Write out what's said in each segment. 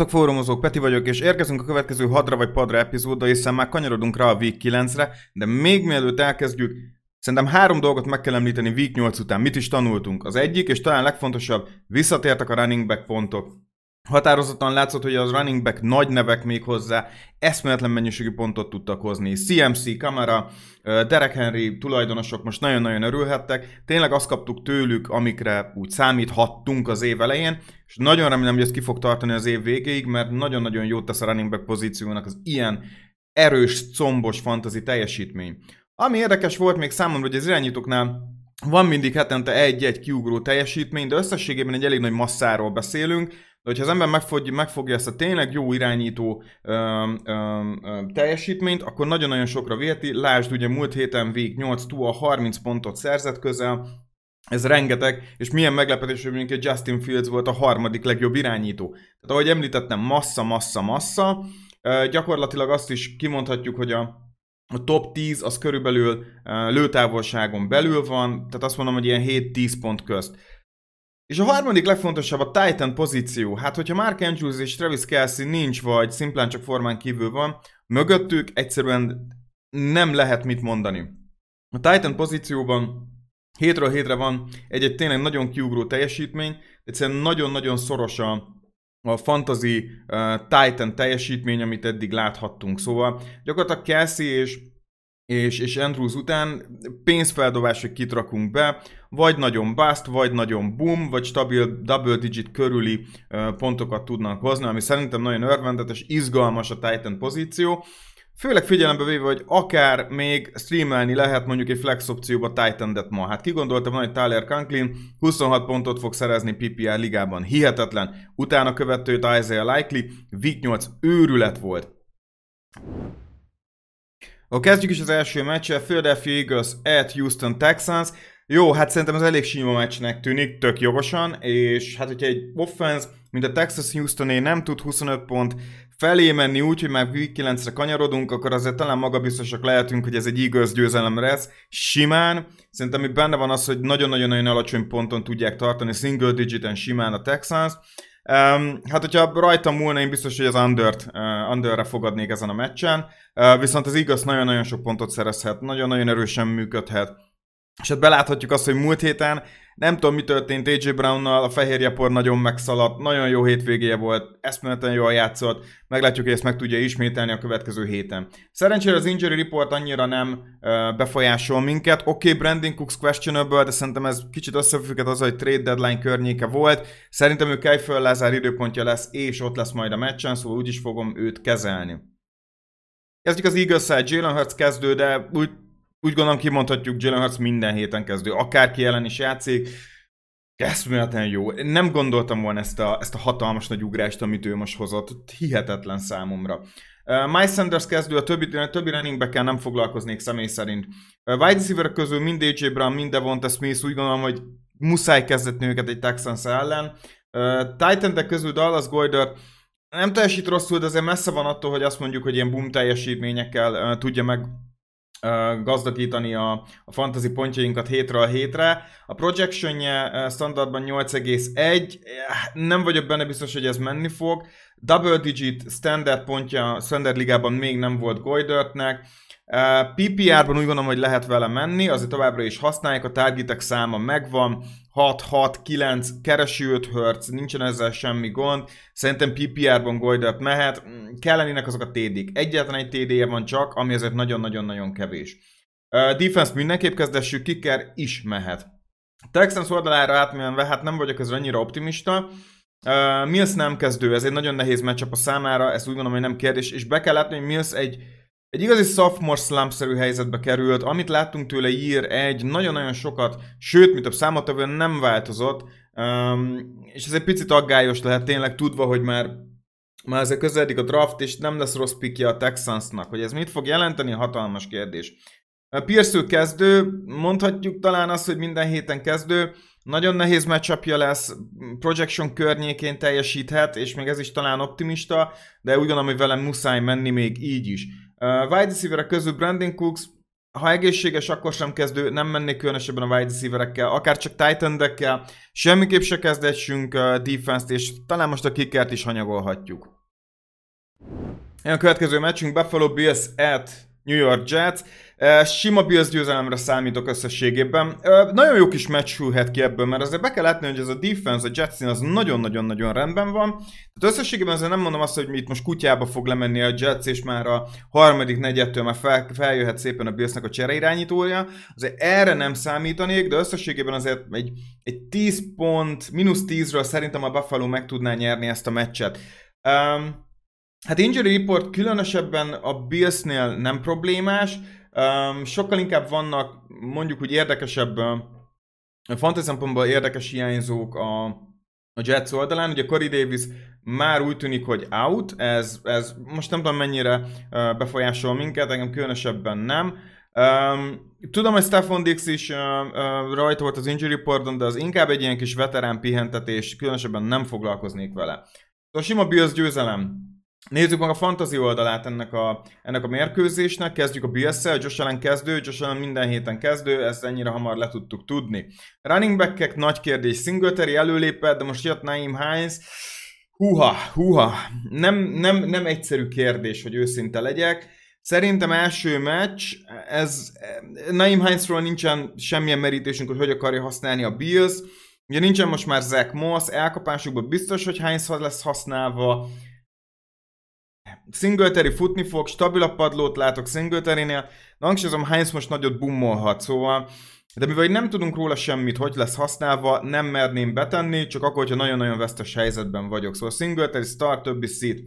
Sziasztok fórumozók, Peti vagyok, és érkezünk a következő hadra vagy padra epizódra, hiszen már kanyarodunk rá a Week 9-re, de még mielőtt elkezdjük, szerintem három dolgot meg kell említeni Week 8 után. Mit is tanultunk? Az egyik, és talán legfontosabb, visszatértek a running back pontok. Határozottan látszott, hogy az running back nagy nevek még hozzá eszméletlen mennyiségű pontot tudtak hozni. CMC, Kamara, Derek Henry tulajdonosok most nagyon-nagyon örülhettek. Tényleg azt kaptuk tőlük, amikre úgy számíthattunk az év elején, és nagyon remélem, hogy ez ki fog tartani az év végéig, mert nagyon-nagyon jót tesz a running back pozíciónak az ilyen erős, combos fantasy teljesítmény. Ami érdekes volt még számomra, hogy az irányítóknál van mindig hetente egy-egy kiugró teljesítmény, de összességében egy elég nagy masszáról beszélünk, de hogyha az ember megfog, megfogja ezt a tényleg jó irányító ö, ö, ö, teljesítményt, akkor nagyon-nagyon sokra viheti. Lásd, ugye múlt héten vég 8 túl 30 pontot szerzett közel, ez rengeteg, és milyen meglepetés, hogy mondjuk Justin Fields volt a harmadik legjobb irányító. Tehát ahogy említettem, massza, massza, massza. Gyakorlatilag azt is kimondhatjuk, hogy a, a top 10 az körülbelül lőtávolságon belül van, tehát azt mondom, hogy ilyen 7-10 pont közt. És a harmadik legfontosabb a Titan pozíció. Hát, hogyha Mark Andrews és Travis Kelsey nincs, vagy szimplán csak formán kívül van, mögöttük egyszerűen nem lehet mit mondani. A Titan pozícióban hétről hétre van egy-egy tényleg nagyon kiugró teljesítmény, egyszerűen nagyon-nagyon szoros a, a fantasy uh, Titan teljesítmény, amit eddig láthattunk. Szóval gyakorlatilag Kelsey és és, és Andrews után pénzfeldobás, hogy kit rakunk be, vagy nagyon bust, vagy nagyon boom, vagy stabil double digit körüli pontokat tudnak hozni, ami szerintem nagyon örvendetes, izgalmas a Titan pozíció. Főleg figyelembe véve, hogy akár még streamelni lehet mondjuk egy flex opcióba Titan-det ma. Hát ki gondolta hogy Tyler Conklin 26 pontot fog szerezni PPR ligában. Hihetetlen. Utána követőt Isaiah Likely, Week 8 őrület volt. Akkor kezdjük is az első meccsel, Philadelphia Eagles at Houston Texans. Jó, hát szerintem ez elég sima meccsnek tűnik, tök jogosan, és hát hogyha egy offense, mint a Texas Houstoné nem tud 25 pont felé menni úgy, hogy már Week 9-re kanyarodunk, akkor azért talán magabiztosak lehetünk, hogy ez egy Eagles győzelem lesz. Simán, szerintem itt benne van az, hogy nagyon-nagyon-nagyon alacsony ponton tudják tartani, single digiten simán a Texans. Um, hát, hogyha rajtam múlna, én biztos, hogy az undert, uh, underre fogadnék ezen a meccsen, uh, viszont az igaz nagyon-nagyon sok pontot szerezhet, nagyon-nagyon erősen működhet. És hát beláthatjuk azt, hogy múlt héten nem tudom, mi történt AJ Brownnal, a fehérjepor nagyon megszaladt, nagyon jó hétvégéje volt, eszméletlen jól játszott, meglátjuk, hogy ezt meg tudja ismételni a következő héten. Szerencsére az injury report annyira nem uh, befolyásol minket. Oké, okay, Brandon Cooks questionable, de szerintem ez kicsit összefügghet az, hogy trade deadline környéke volt. Szerintem ő Kejföl Lázár időpontja lesz, és ott lesz majd a meccsen, szóval úgyis fogom őt kezelni. Kezdjük az Eagles-szel, Jalen Hurts kezdő, de úgy úgy gondolom kimondhatjuk, Jalen Hurts minden héten kezdő, akárki ellen is játszik, eszméletlen jó. Nem gondoltam volna ezt a, ezt a hatalmas nagy ugrást, amit ő most hozott. Hihetetlen számomra. Uh, Miles Sanders kezdő, a többi, a többi running back nem foglalkoznék személy szerint. Uh, wide receiver közül mind AJ Brown, mind Devonta Smith, úgy gondolom, hogy muszáj kezdetni őket egy Texans ellen. Uh, titan közül Dallas Goyder nem teljesít rosszul, de azért messze van attól, hogy azt mondjuk, hogy ilyen boom teljesítményekkel uh, tudja meg gazdagítani a, a fantasy pontjainkat hétről a hétre. A projectionje standardban 8,1, nem vagyok benne biztos, hogy ez menni fog. Double digit standard pontja standard ligában még nem volt Goydörtnek. PPR-ban úgy gondolom, hogy lehet vele menni, azért továbbra is használják, a targetek száma megvan, 6-6-9, keresi 5 Hertz, nincsen ezzel semmi gond, szerintem PPR-ban Goydert mehet, kellenének azok a TD-k. Egyetlen egy TD-je van csak, ami azért nagyon-nagyon-nagyon kevés. Uh, defense mindenképp kezdessük, kicker is mehet. Texans oldalára átmenve, hát nem vagyok ezzel annyira optimista, Uh, Mills nem kezdő, ez egy nagyon nehéz meccsap a számára, ezt úgy gondolom, hogy nem kérdés, és be kell látni, hogy Mills egy egy igazi sophomore slump-szerű helyzetbe került, amit láttunk tőle ír egy nagyon-nagyon sokat, sőt, mint a számottevően nem változott, um, és ez egy picit aggályos lehet tényleg tudva, hogy már már ezzel közeledik a draft, és nem lesz rossz pikje a Texansnak. Hogy ez mit fog jelenteni, hatalmas kérdés. Pierce kezdő, mondhatjuk talán azt, hogy minden héten kezdő, nagyon nehéz matchupja lesz, projection környékén teljesíthet, és még ez is talán optimista, de úgy gondolom, hogy velem muszáj menni még így is. Uh, wide receiver közül Brandon Cooks, ha egészséges, akkor sem kezdő, nem mennék különösebben a wide receiverekkel, akár csak titan semmiképp se kezdessünk uh, defense-t, és talán most a kickert is hanyagolhatjuk. A következő meccsünk Buffalo Bills at New York Jets. Sima Bills győzelemre számítok összességében. Nagyon jó kis meccs hűhet ki ebből, mert azért be kell látni, hogy ez a defense a Jetsin az nagyon-nagyon-nagyon rendben van. Tehát összességében azért nem mondom azt, hogy itt most kutyába fog lemenni a Jets, és már a harmadik negyedtől már fel, feljöhet szépen a Billsnek a csere irányítója. Azért erre nem számítanék, de összességében azért egy, egy 10 pont, mínusz 10-ről szerintem a Buffalo meg tudná nyerni ezt a meccset. Um, Hát injury report különösebben a Billsnél nem problémás, um, sokkal inkább vannak mondjuk úgy érdekesebb, uh, fantasy szempontból érdekes hiányzók a, a Jets oldalán. Ugye Corey Davis már úgy tűnik, hogy out, ez, ez most nem tudom mennyire uh, befolyásol minket, engem különösebben nem. Um, tudom, hogy Stefan Dix is uh, uh, rajta volt az injury reporton, de az inkább egy ilyen kis veterán pihentetés, különösebben nem foglalkoznék vele. Szóval sima Bills győzelem. Nézzük meg a fantasy oldalát ennek a, ennek a mérkőzésnek, kezdjük a BS-szel, Josh Allen kezdő, Josh Allen minden héten kezdő, ezt ennyire hamar le tudtuk tudni. Running back nagy kérdés, Singletary előlépett, de most jött Naim Hines, húha, húha, nem, nem, nem egyszerű kérdés, hogy őszinte legyek. Szerintem első meccs, ez Naim Hinesról nincsen semmilyen merítésünk, hogy hogy akarja használni a Bills. Ugye nincsen most már Zach Moss, elkapásukban biztos, hogy Hines lesz használva, Singletary futni fog, stabilabb padlót látok Singletary-nél, de hangsúlyozom, Heinz most nagyot bummolhat, szóval de mivel nem tudunk róla semmit, hogy lesz használva, nem merném betenni, csak akkor, hogyha nagyon-nagyon vesztes helyzetben vagyok. Szóval Singletary, start, többi seat.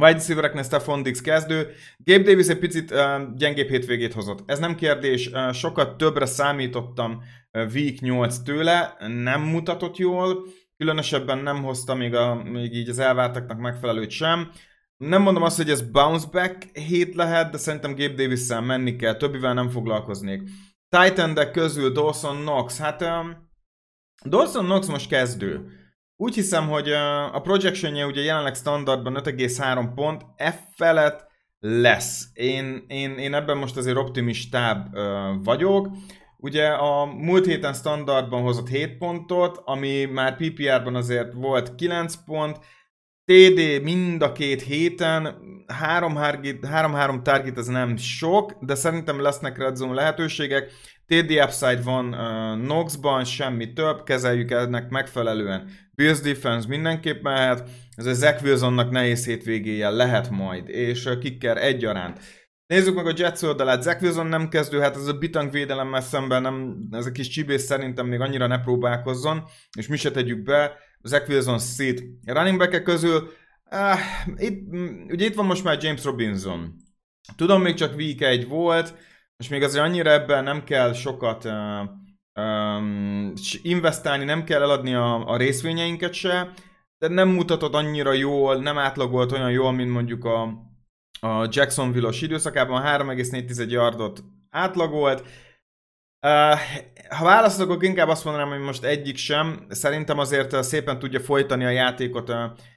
Wide receivereknél Stephon Diggs kezdő. Gabe Davis egy picit uh, gyengébb hétvégét hozott. Ez nem kérdés, uh, sokat többre számítottam uh, week 8 tőle, nem mutatott jól, különösebben nem hozta még, a, még így az elvártaknak megfelelőt sem. Nem mondom azt, hogy ez bounce back hét lehet, de szerintem Gabe davis menni kell, többivel nem foglalkoznék. titan közül Dawson Knox, hát um, Dawson Knox most kezdő. Úgy hiszem, hogy uh, a projectionje ugye jelenleg standardban 5,3 pont, F felett lesz. Én, én, én ebben most azért optimistább uh, vagyok. Ugye a múlt héten standardban hozott 7 pontot, ami már PPR-ban azért volt 9 pont, TD mind a két héten, 3-3 target ez nem sok, de szerintem lesznek red zone lehetőségek. TD upside van uh, Noxban, semmi több, kezeljük ennek megfelelően. Bills defense mindenképp mehet, ez a Zach Wilsonnak nehéz hétvégéje lehet majd, és uh, kicker egyaránt. Nézzük meg a Jets oldalát, Zach Wilson nem kezdő, hát ez a bitang védelemmel szemben nem, ez a kis csibész szerintem még annyira ne próbálkozzon, és mi se tegyük be, Zach Wilson szét. Running back közül, uh, itt, ugye itt van most már James Robinson. Tudom, még csak week 1 volt, és még azért annyira ebben nem kell sokat uh, um, investálni, nem kell eladni a, a részvényeinket se, de nem mutatott annyira jól, nem átlagolt olyan jól, mint mondjuk a, a Jacksonville-os időszakában, 3,4 yardot átlagolt, ha választok, akkor inkább azt mondanám, hogy most egyik sem. Szerintem azért szépen tudja folytani a játékot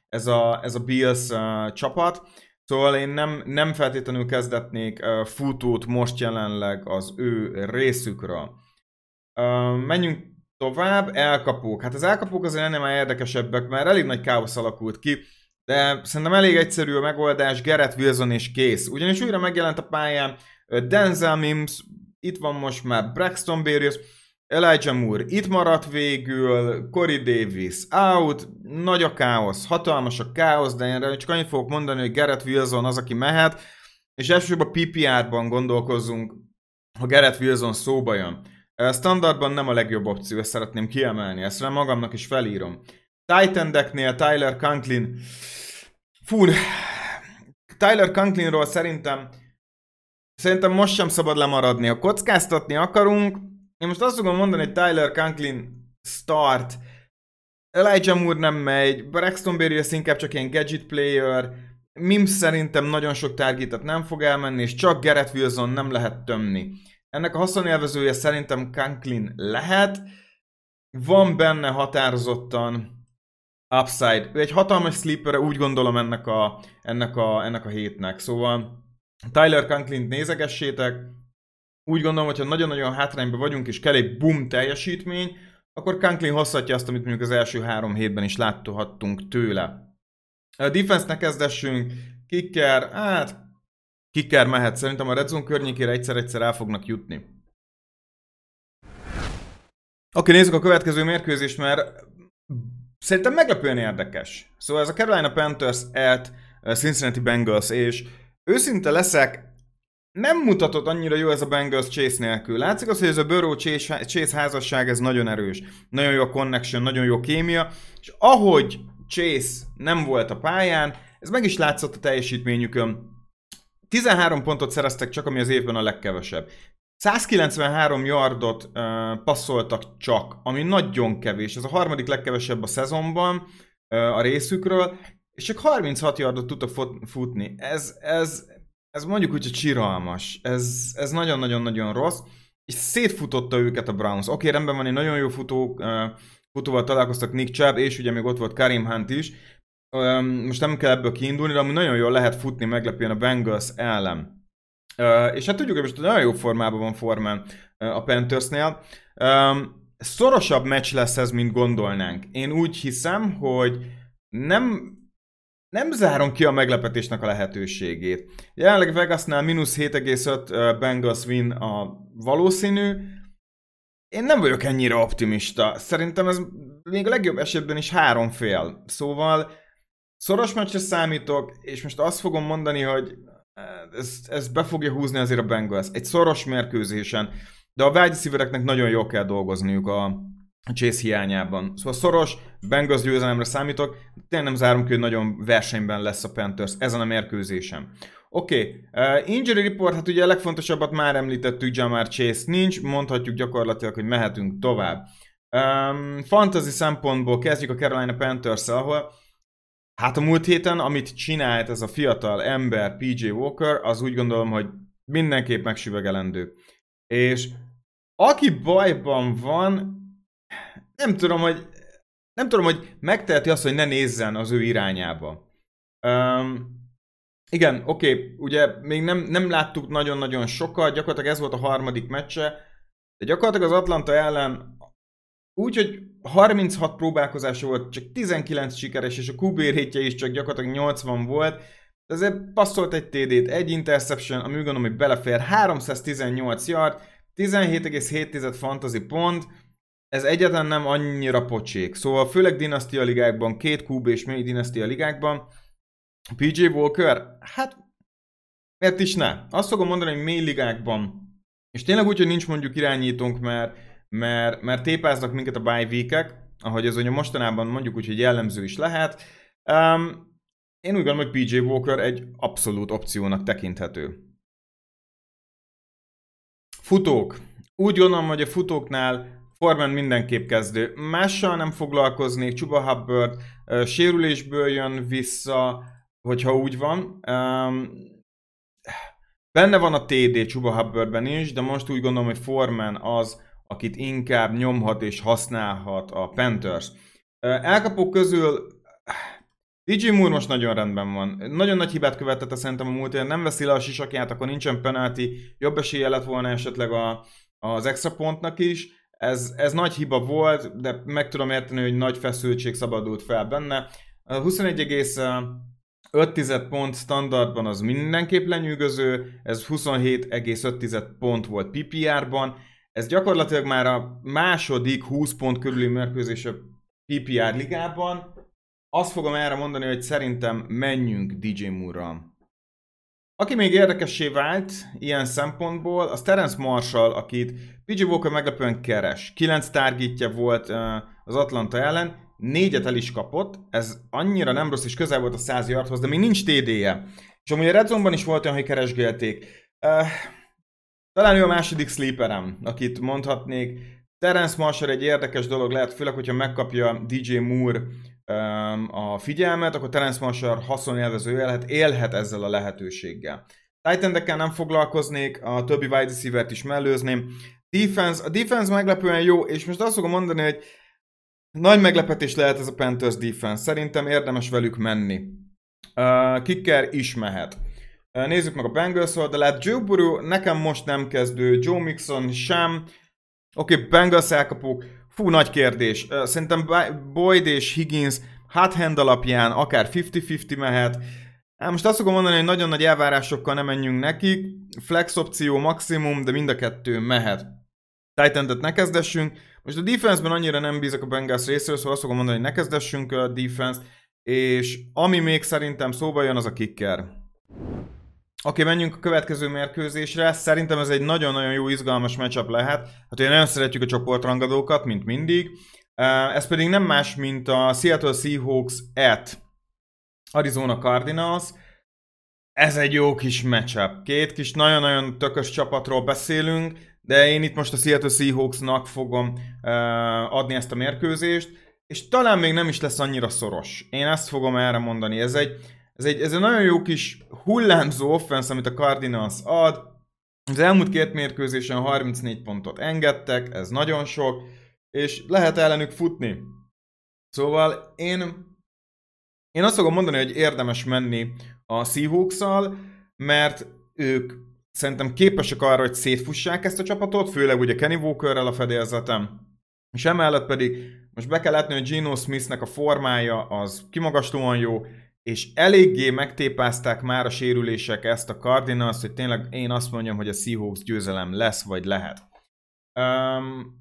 ez a, ez a Bills csapat. Szóval én nem, nem feltétlenül kezdetnék futót most jelenleg az ő részükről. Menjünk tovább, elkapók. Hát az elkapók azért ennél már érdekesebbek, mert elég nagy káosz alakult ki, de szerintem elég egyszerű a megoldás, Gerett Wilson és kész. Ugyanis újra megjelent a pályán Denzel Mims, itt van most már Braxton Berrios, Elijah Moore itt maradt végül, Corey Davis out, nagy a káosz, hatalmas a káosz, de én csak annyit fogok mondani, hogy Garrett Wilson az, aki mehet, és elsősorban PPR-ban gondolkozzunk, ha Garrett Wilson szóba jön. Standardban nem a legjobb opció, ezt szeretném kiemelni, ezt nem magamnak is felírom. Titan decknél Tyler Conklin, fú, Tyler Conklinról szerintem Szerintem most sem szabad lemaradni. A kockáztatni akarunk. Én most azt fogom mondani, hogy Tyler Conklin start. Elijah Moore nem megy. Braxton Berrios inkább csak ilyen gadget player. Mims szerintem nagyon sok targetet nem fog elmenni, és csak Garrett Wilson nem lehet tömni. Ennek a haszonélvezője szerintem Conklin lehet. Van benne határozottan upside. Ő egy hatalmas sleeper, úgy gondolom ennek a, ennek a, ennek a hétnek. Szóval Tyler Conklin nézegessétek, úgy gondolom, hogyha nagyon-nagyon hátrányban vagyunk, és kell egy boom teljesítmény, akkor Kanklin hozhatja azt, amit mondjuk az első három hétben is láthattunk tőle. A defense-nek kezdessünk, kicker, hát kicker mehet, szerintem a Redzone környékére egyszer-egyszer el fognak jutni. Oké, nézzük a következő mérkőzést, mert szerintem meglepően érdekes. Szóval ez a Carolina Panthers at Cincinnati Bengals, és őszinte leszek, nem mutatott annyira jó ez a Bengals Chase nélkül. Látszik az, hogy ez a Burrow Chase, Chase házasság, ez nagyon erős. Nagyon jó a connection, nagyon jó kémia, és ahogy Chase nem volt a pályán, ez meg is látszott a teljesítményükön. 13 pontot szereztek csak, ami az évben a legkevesebb. 193 yardot uh, passzoltak csak, ami nagyon kevés. Ez a harmadik legkevesebb a szezonban uh, a részükről, és csak 36 yardot tudtak futni. Ez, ez, ez mondjuk úgy, hogy csiralmas. Ez, ez nagyon-nagyon-nagyon rossz. És szétfutotta őket a Browns. Oké, okay, rendben van, egy nagyon jó futó, futóval találkoztak Nick Chubb, és ugye még ott volt Karim Hunt is. Most nem kell ebből kiindulni, de ami nagyon jól lehet futni meglepően a Bengals ellen. Uh, és hát tudjuk, hogy most nagyon jó formában van Forman uh, a Panthersnél. Um, szorosabb meccs lesz ez, mint gondolnánk. Én úgy hiszem, hogy nem nem zárom ki a meglepetésnek a lehetőségét. Jelenleg Vegasnál mínusz 7,5 Bengals win a valószínű. Én nem vagyok ennyire optimista. Szerintem ez még a legjobb esetben is három fél. Szóval szoros meccsre számítok, és most azt fogom mondani, hogy ez, ez be fogja húzni azért a Bengals. Egy szoros mérkőzésen. De a wide nagyon jól kell dolgozniuk a, a Chase hiányában. Szóval szoros, Bengals győzelemre számítok, tényleg nem zárom ki, hogy nagyon versenyben lesz a Panthers ezen a mérkőzésem. Oké, okay. uh, injury report, hát ugye a legfontosabbat már említettük, Jamar Chase nincs, mondhatjuk gyakorlatilag, hogy mehetünk tovább. Um, fantasy szempontból kezdjük a Carolina panthers ahol hát a múlt héten, amit csinált ez a fiatal ember, PJ Walker, az úgy gondolom, hogy mindenképp megsüvegelendő. És aki bajban van, nem tudom, hogy nem tudom, hogy megteheti azt, hogy ne nézzen az ő irányába. Um, igen, oké, okay, ugye még nem, nem láttuk nagyon-nagyon sokat, gyakorlatilag ez volt a harmadik meccse, de gyakorlatilag az Atlanta ellen úgy, hogy 36 próbálkozása volt, csak 19 sikeres, és a QB rétje is csak gyakorlatilag 80 volt, de ezért passzolt egy TD-t, egy interception, ami úgy gondolom, hogy belefér, 318 yard, 17,7 fantasy pont, ez egyáltalán nem annyira pocsék. Szóval főleg dinasztia ligákban, két QB és mély dinasztia ligákban, PJ Walker, hát miért is ne? Azt fogom mondani, hogy mély ligákban, és tényleg úgy, hogy nincs mondjuk irányítónk, mert, mert, mert tépáznak minket a bye week ahogy ez ugye mostanában mondjuk úgy, hogy jellemző is lehet. Um, én úgy gondolom, hogy PJ Walker egy abszolút opciónak tekinthető. Futók. Úgy gondolom, hogy a futóknál Foreman mindenképp kezdő. Mással nem foglalkoznék, Csuba Hubbard sérülésből jön vissza, hogyha úgy van. Benne van a TD Csuba Hubbardben is, de most úgy gondolom, hogy Foreman az, akit inkább nyomhat és használhat a Panthers. Elkapók közül DJ Moore most nagyon rendben van. Nagyon nagy hibát követett szerintem a múlt nem veszi le a sisakját, akkor nincsen penalty, jobb esélye lett volna esetleg a, az extra pontnak is ez, ez nagy hiba volt, de meg tudom érteni, hogy nagy feszültség szabadult fel benne. A 21,5 pont standardban az mindenképp lenyűgöző, ez 27,5 pont volt PPR-ban, ez gyakorlatilag már a második 20 pont körüli mérkőzés a PPR ligában. Azt fogom erre mondani, hogy szerintem menjünk DJ Moore-ral. Aki még érdekessé vált ilyen szempontból, az Terence Marshall, akit PJ Walker meglepően keres. 9 targetja volt az Atlanta ellen, négyet el is kapott, ez annyira nem rossz, és közel volt a 100 yardhoz, de még nincs TD-je. És amúgy a Red Zone-ban is volt olyan, hogy keresgélték. Uh, talán ő a második sleeperem, akit mondhatnék. Terence Marshall egy érdekes dolog lehet, főleg, hogyha megkapja DJ Moore a figyelmet, akkor Terence Marshall haszonélvező élhet, élhet ezzel a lehetőséggel. titan nem foglalkoznék, a többi wide receiver is mellőzném. Defense, a defense meglepően jó, és most azt fogom mondani, hogy nagy meglepetés lehet ez a Panthers defense. Szerintem érdemes velük menni. Uh, kicker is mehet. Nézzük meg a Bengals oldalát. Joe Burrow nekem most nem kezdő, Joe Mixon sem. Oké, okay, Bengals elkapók. Fú, nagy kérdés. Szerintem Boyd és Higgins hot hand alapján akár 50-50 mehet. Most azt fogom mondani, hogy nagyon nagy elvárásokkal nem menjünk nekik. Flex opció maximum, de mind a kettő mehet. titan ne kezdessünk. Most a defense-ben annyira nem bízok a Bengals részéről, szóval azt fogom mondani, hogy ne kezdessünk a defense és ami még szerintem szóba jön, az a kicker. Oké, okay, menjünk a következő mérkőzésre. Szerintem ez egy nagyon-nagyon jó, izgalmas matchup lehet. Hát ugye nagyon szeretjük a csoportrangadókat, mint mindig. Ez pedig nem más, mint a Seattle Seahawks at Arizona Cardinals. Ez egy jó kis matchup. Két kis nagyon-nagyon tökös csapatról beszélünk, de én itt most a Seattle Seahawksnak fogom adni ezt a mérkőzést és talán még nem is lesz annyira szoros. Én ezt fogom erre mondani. Ez egy, ez egy, ez egy nagyon jó kis hullámzó offense, amit a Cardinals ad. Az elmúlt két mérkőzésen 34 pontot engedtek, ez nagyon sok, és lehet ellenük futni. Szóval én, én azt fogom mondani, hogy érdemes menni a seahawks mert ők szerintem képesek arra, hogy szétfussák ezt a csapatot, főleg ugye Kenny Walkerrel a fedélzetem, és emellett pedig most be kell látni, hogy Geno Smithnek a formája az kimagaslóan jó, és eléggé megtépázták már a sérülések ezt a Cardinals, hogy tényleg én azt mondjam, hogy a Seahawks győzelem lesz, vagy lehet. Um,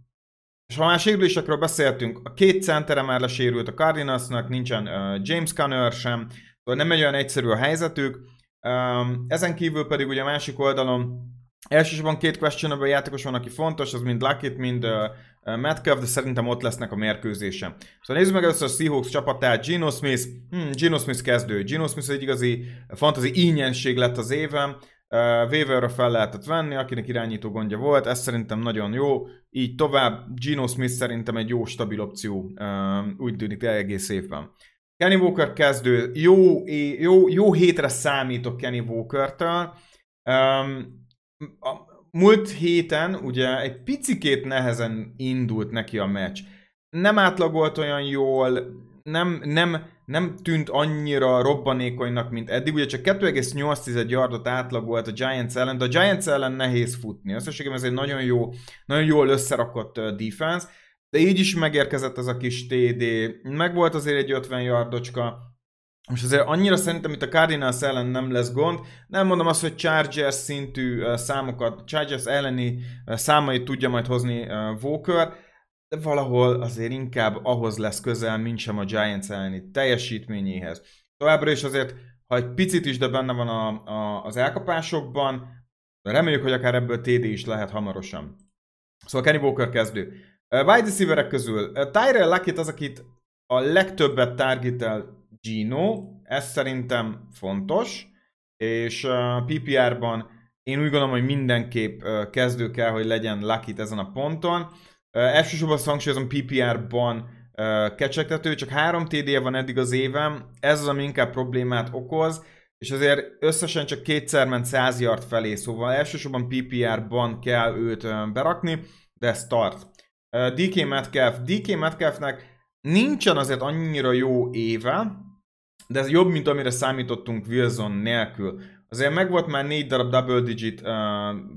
és ha már sérülésekről beszéltünk, a két centere már lesérült a Cardinalsnak, nincsen uh, James Conner sem, szóval nem egy olyan egyszerű a helyzetük. Um, ezen kívül pedig ugye a másik oldalon Elsősorban két questionable játékos van, aki fontos, az mind Luckett, mind uh, Metcalf, de szerintem ott lesznek a mérkőzésen. Szóval nézzük meg először a Seahawks csapatát, Geno Smith, hmm, Geno Smith kezdő. Geno Smith egy igazi fantasy ínyenség lett az éven, uh, waiver fel lehetett venni, akinek irányító gondja volt, ez szerintem nagyon jó, így tovább, Geno Smith szerintem egy jó, stabil opció, uh, úgy tűnik egész évben. Kenny Walker kezdő, jó, jó, jó hétre számítok Kenny Walker-től, um, múlt héten ugye egy picikét nehezen indult neki a meccs. Nem átlagolt olyan jól, nem, nem, nem tűnt annyira robbanékonynak, mint eddig. Ugye csak 2,8 yardot átlagolt a Giants ellen, de a Giants ellen nehéz futni. Összességében ez egy nagyon jó, nagyon jól összerakott defense, de így is megérkezett ez a kis TD. Megvolt azért egy 50 yardocska, most azért annyira szerintem itt a Cardinals ellen nem lesz gond. Nem mondom azt, hogy Chargers szintű számokat, Chargers elleni számait tudja majd hozni Walker, de valahol azért inkább ahhoz lesz közel, mint sem a Giants elleni teljesítményéhez. Továbbra is azért, ha egy picit is, de benne van a, a, az elkapásokban, reméljük, hogy akár ebből TD is lehet hamarosan. Szóval Kenny Walker kezdő. Wide receiverek közül Tyrell Luckett az, akit a legtöbbet targetel Gino, ez szerintem fontos, és PPR-ban én úgy gondolom, hogy mindenképp kezdő kell, hogy legyen lucky ezen a ponton. Elsősorban azt PPR-ban kecsegtető, csak három TD-je van eddig az évem, ez az, ami inkább problémát okoz, és azért összesen csak kétszer ment 100 yard felé, szóval elsősorban PPR-ban kell őt berakni, de ez tart. DK Metcalf, DK Metcalfnek nincsen azért annyira jó éve, de ez jobb, mint amire számítottunk Wilson nélkül. Azért megvolt már négy darab double digit uh,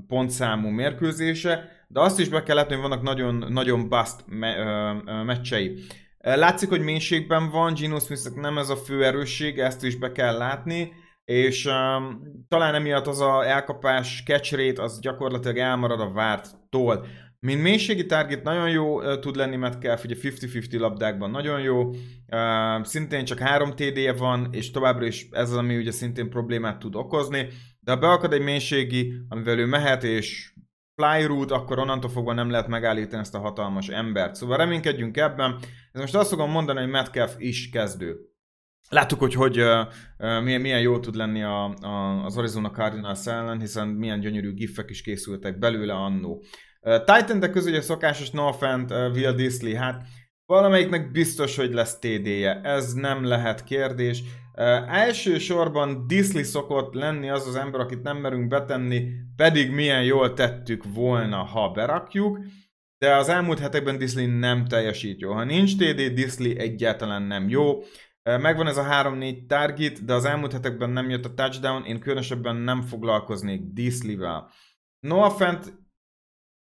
pontszámú mérkőzése, de azt is be kell látni, hogy vannak nagyon, nagyon bust me, uh, meccsei. Látszik, hogy mélységben van, Gino smith nem ez a fő erőssége, ezt is be kell látni, és um, talán emiatt az a elkapás catch rate az gyakorlatilag elmarad a várttól. Mint mélységi target nagyon jó uh, tud lenni Metcalf, ugye 50-50 labdákban nagyon jó, uh, szintén csak 3 TD-je van, és továbbra is ez az, ami ugye szintén problémát tud okozni, de ha beakad egy mélységi, amivel ő mehet, és fly route, akkor onnantól fogva nem lehet megállítani ezt a hatalmas embert. Szóval reménykedjünk ebben. Ez most azt fogom mondani, hogy Metcalf is kezdő. Láttuk, hogy, hogy uh, milyen, milyen jó tud lenni a, a, az Arizona Cardinals ellen, hiszen milyen gyönyörű gifek is készültek belőle annó. Titan, de közül a szokásos no fent, uh, Will Disley, hát valamelyiknek biztos, hogy lesz TD-je, ez nem lehet kérdés. Elsősorban Disley szokott lenni az az ember, akit nem merünk betenni, pedig milyen jól tettük volna, ha berakjuk, de az elmúlt hetekben Disley nem teljesít jó. Ha nincs TD, Disley egyáltalán nem jó. Megvan ez a 3-4 target, de az elmúlt hetekben nem jött a touchdown, én különösebben nem foglalkoznék Disley-vel. Noah Fent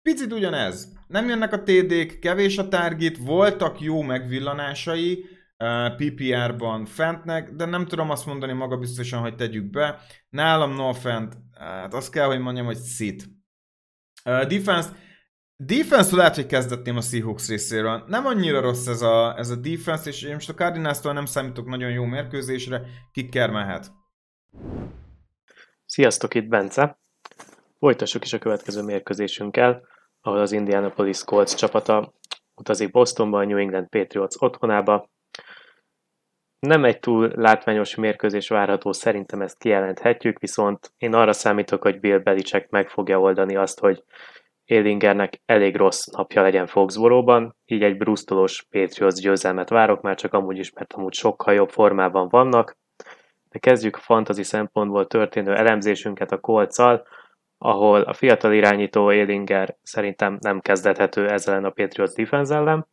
picit ugyanez. Nem jönnek a TD-k, kevés a target, voltak jó megvillanásai, PPR-ban Fentnek, de nem tudom azt mondani maga biztosan, hogy tegyük be. Nálam Noah Fent, hát azt kell, hogy mondjam, hogy szit. defense, Defense lehet, hogy kezdetném a Seahawks részéről. Nem annyira rossz ez a, ez a defense, és én most a cardinals nem számítok nagyon jó mérkőzésre. Kikker mehet? Sziasztok, itt Bence. Folytassuk is a következő mérkőzésünkkel, ahol az Indianapolis Colts csapata utazik Bostonba, a New England Patriots otthonába. Nem egy túl látványos mérkőzés várható, szerintem ezt kijelenthetjük, viszont én arra számítok, hogy Bill Belichick meg fogja oldani azt, hogy Élingernek elég rossz napja legyen Foxboróban, így egy brusztolós Patriots győzelmet várok, már csak amúgy is, mert amúgy sokkal jobb formában vannak. De kezdjük a fantasy szempontból történő elemzésünket a kolccal, ahol a fiatal irányító Élinger szerintem nem kezdethető ezzel a Patriots defense ellen.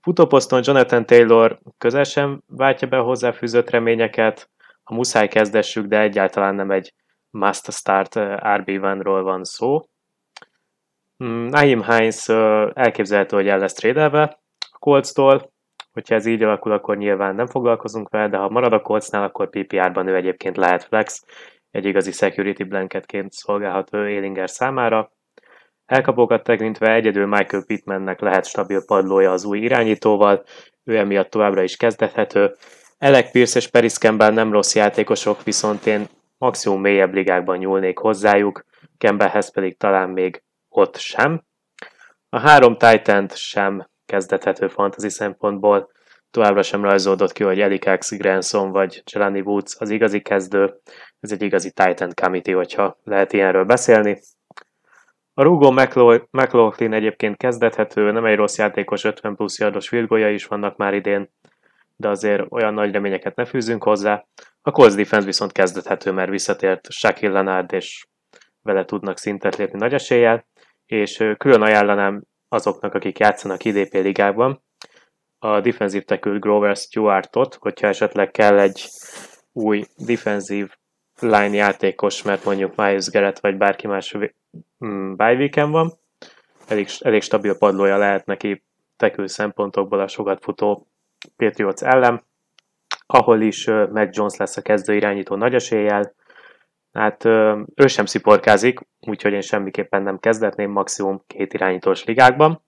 Futóposzton Jonathan Taylor közel sem váltja be hozzáfűzött reményeket, a muszáj kezdessük, de egyáltalán nem egy must start eh, RB1-ról van szó. Hmm, Naim Heinz elképzelhető, hogy el lesz trédelve a Colts-tól, hogyha ez így alakul, akkor nyilván nem foglalkozunk vele, de ha marad a Coltsnál, akkor PPR-ban ő egyébként lehet flex, egy igazi security blanketként szolgálhat ő Élinger számára. Elkapókat tekintve egyedül Michael Pittmannek lehet stabil padlója az új irányítóval, ő emiatt továbbra is kezdethető. Elek Pierce és Peris Campbell nem rossz játékosok, viszont én maximum mélyebb ligákban nyúlnék hozzájuk, Campbellhez pedig talán még ott sem. A három titan sem kezdethető fantasy szempontból, továbbra sem rajzódott ki, hogy Elikax Granson vagy Jelani Woods az igazi kezdő, ez egy igazi Titan committee, hogyha lehet ilyenről beszélni. A Rugo McLaughlin egyébként kezdethető, nem egy rossz játékos, 50 plusz yardos field is vannak már idén, de azért olyan nagy reményeket ne fűzünk hozzá. A Colts defense viszont kezdethető, mert visszatért Shaquille Leonard, és vele tudnak szintet lépni nagy eséllyel és külön ajánlanám azoknak, akik játszanak IDP ligában, a defensive tackle Grover Stewartot, hogyha esetleg kell egy új defensive line játékos, mert mondjuk Miles Garrett vagy bárki más mm, bye van. Elég, elég stabil padlója lehet neki tekül szempontokból a sokat futó Patriots ellen, ahol is Mac Jones lesz a kezdő irányító nagy eséllyel, Hát ő sem sziporkázik, úgyhogy én semmiképpen nem kezdetném maximum két irányítós ligákban.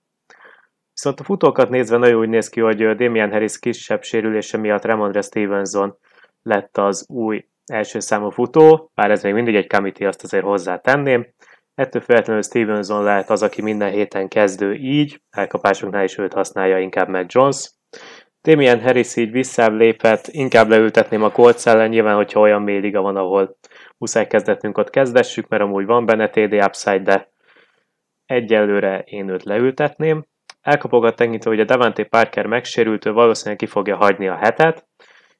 Viszont a futókat nézve nagyon úgy néz ki, hogy Damian Harris kisebb sérülése miatt Ramondre Stevenson lett az új első számú futó, bár ez még mindig egy committee, azt azért hozzátenném. Ettől feltétlenül Stevenson lehet az, aki minden héten kezdő így, elkapásunknál is őt használja inkább meg Jones. Damian Harris így visszább lépett, inkább leültetném a Colts ellen, nyilván, hogyha olyan mély liga van, ahol muszáj kezdetnünk ott kezdessük, mert amúgy van benne TD upside, de egyelőre én őt leültetném. Elkapogat tekintve, hogy a Davante Parker megsérült, ő valószínűleg ki fogja hagyni a hetet,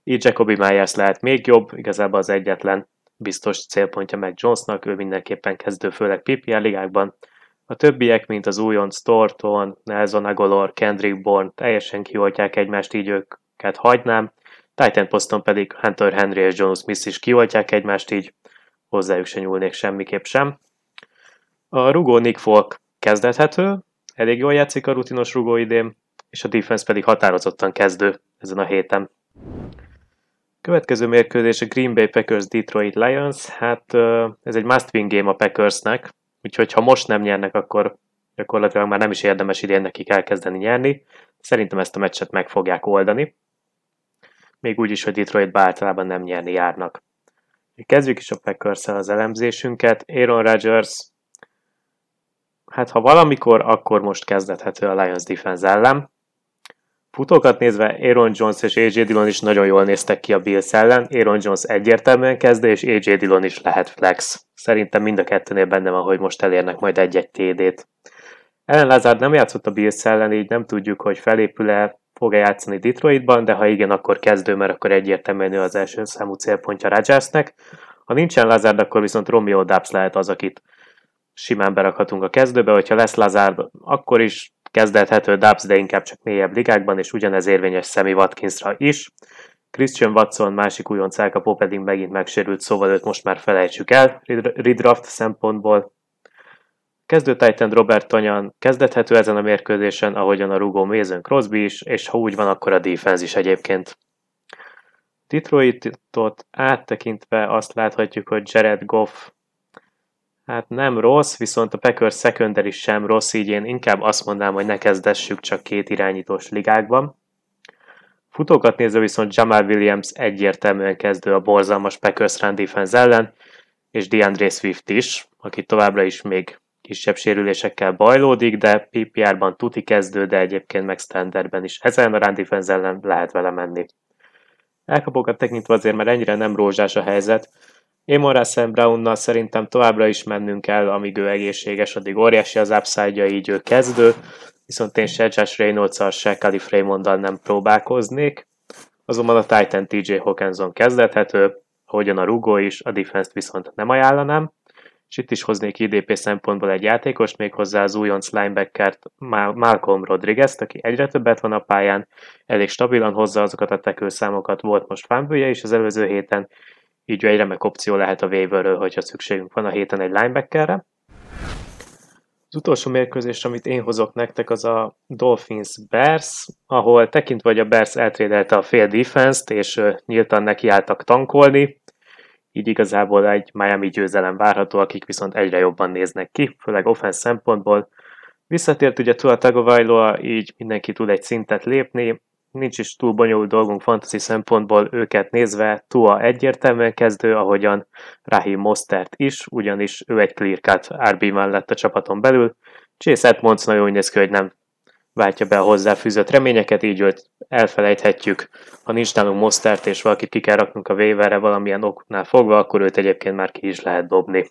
így Jacobi Myers lehet még jobb, igazából az egyetlen biztos célpontja meg Jonesnak, ő mindenképpen kezdő, főleg PPR ligákban. A többiek, mint az újonc Thornton, Nelson Agolor, Kendrick Bourne teljesen kioltják egymást, így őket hagynám. Titan poszton pedig Hunter Henry és Jones Smith is kioltják egymást, így hozzájuk se nyúlnék semmiképp sem. A rugó Nick Folk kezdethető, elég jól játszik a rutinos rugó idén, és a defense pedig határozottan kezdő ezen a héten. Következő mérkőzés a Green Bay Packers Detroit Lions. Hát ez egy must win game a Packersnek, úgyhogy ha most nem nyernek, akkor gyakorlatilag már nem is érdemes idén nekik elkezdeni nyerni. Szerintem ezt a meccset meg fogják oldani. Még úgy is, hogy Detroit általában nem nyerni járnak. Kezdjük is a packers az elemzésünket. Aaron Rodgers, hát ha valamikor, akkor most kezdethető a Lions defense ellen. Futókat nézve Aaron Jones és AJ Dillon is nagyon jól néztek ki a Bills ellen. Aaron Jones egyértelműen kezdő, és AJ Dillon is lehet flex. Szerintem mind a kettőnél benne van, hogy most elérnek majd egy-egy TD-t. Ellen Lazard nem játszott a Bills ellen, így nem tudjuk, hogy felépül-e, fog-e játszani Detroitban, de ha igen, akkor kezdő, mert akkor egyértelműen ő az első számú célpontja Rodgersnek. Ha nincsen Lazard, akkor viszont Romeo Dubs lehet az, akit simán berakhatunk a kezdőbe, hogyha lesz Lazard, akkor is kezdethető Dubs, de inkább csak mélyebb ligákban, és ugyanez érvényes Sammy Watkinsra is. Christian Watson, másik újonc elkapó pedig megint megsérült, szóval őt most már felejtsük el redraft szempontból. Kezdő Titan Robert Tonyan kezdethető ezen a mérkőzésen, ahogyan a rugó Mason Crosby is, és ha úgy van, akkor a defense is egyébként. Detroitot áttekintve azt láthatjuk, hogy Jared Goff hát nem rossz, viszont a Packers secondary sem rossz, így én inkább azt mondanám, hogy ne kezdessük csak két irányítós ligákban. Futókat nézve viszont Jamal Williams egyértelműen kezdő a borzalmas Packers run defense ellen, és DeAndre Swift is, aki továbbra is még kisebb sérülésekkel bajlódik, de PPR-ban tuti kezdő, de egyébként meg standardben is. Ezen a run defense ellen lehet vele menni. Elkapókat tekintve azért, mert ennyire nem rózsás a helyzet. Amon Sam Brownnal szerintem továbbra is mennünk kell, amíg ő egészséges, addig óriási az upside így ő kezdő, viszont én se Josh reynolds se Calif Raymonddal nem próbálkoznék. Azonban a Titan TJ Hawkinson kezdethető, ahogyan a rugó is, a defense viszont nem ajánlanám. És itt is hoznék IDP szempontból egy játékost, méghozzá az újonc linebackert Malcolm Rodriguez, aki egyre többet van a pályán, elég stabilan hozza azokat a tekőszámokat, volt most fánbője is az előző héten, így egy remek opció lehet a waiverről, hogyha szükségünk van a héten egy linebackerre. Az utolsó mérkőzés, amit én hozok nektek, az a Dolphins Bears, ahol tekintve, hogy a Bears eltrédelte a fél defense-t, és nyíltan nekiálltak tankolni, így igazából egy Miami győzelem várható, akik viszont egyre jobban néznek ki, főleg offense szempontból. Visszatért ugye Tua Tagovailoa, így mindenki tud egy szintet lépni, nincs is túl bonyolult dolgunk fantasy szempontból őket nézve, Tua egyértelműen kezdő, ahogyan Rahim Mostert is, ugyanis ő egy clear cut RB mellett a csapaton belül. Chase Edmonds nagyon úgy néz ki, hogy nem váltja be a hozzáfűzött reményeket, így őt elfelejthetjük. Ha nincs nálunk Mostert és valakit ki kell raknunk a waiverre valamilyen oknál fogva, akkor őt egyébként már ki is lehet dobni.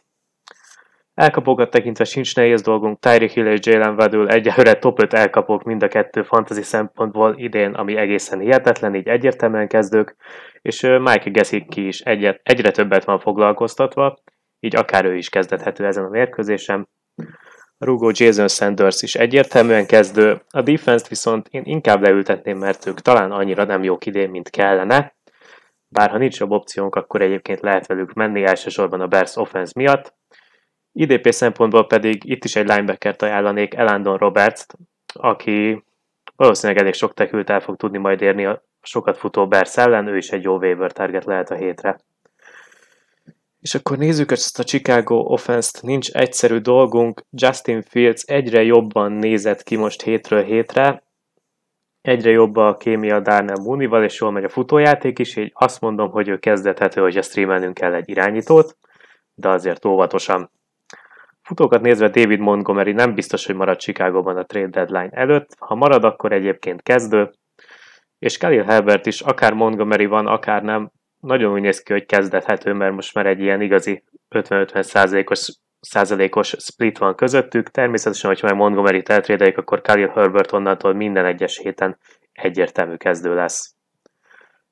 Elkapókat tekintve sincs nehéz dolgunk, Tyreek Hill és Jalen Waddle egyelőre top 5 elkapók mind a kettő fantasy szempontból idén, ami egészen hihetetlen, így egyértelműen kezdők, és Mike Gesicki is egyet, egyre többet van foglalkoztatva, így akár ő is kezdethető ezen a mérkőzésen. Rugó Jason Sanders is egyértelműen kezdő, a defense viszont én inkább leültetném, mert ők talán annyira nem jók idén, mint kellene, bár ha nincs jobb opciónk, akkor egyébként lehet velük menni elsősorban a Bears offense miatt, IDP szempontból pedig itt is egy linebackert ajánlanék, Elandon roberts aki valószínűleg elég sok tekült el fog tudni majd érni a sokat futó Bears ellen, ő is egy jó waiver target lehet a hétre. És akkor nézzük ezt a Chicago offense-t, nincs egyszerű dolgunk, Justin Fields egyre jobban nézett ki most hétről hétre, egyre jobb a kémia Darnell Mooney-val, és jól megy a futójáték is, így azt mondom, hogy ő kezdethető, hogy a streamelnünk kell egy irányítót, de azért óvatosan. Futókat nézve David Montgomery nem biztos, hogy marad Chicagóban a trade deadline előtt. Ha marad, akkor egyébként kezdő. És Khalil Herbert is, akár Montgomery van, akár nem, nagyon úgy néz ki, hogy kezdethető, mert most már egy ilyen igazi 50-50 százalékos százalékos split van közöttük. Természetesen, hogyha már Montgomery-t eltrédeljük, akkor Khalil Herbert onnantól minden egyes héten egyértelmű kezdő lesz.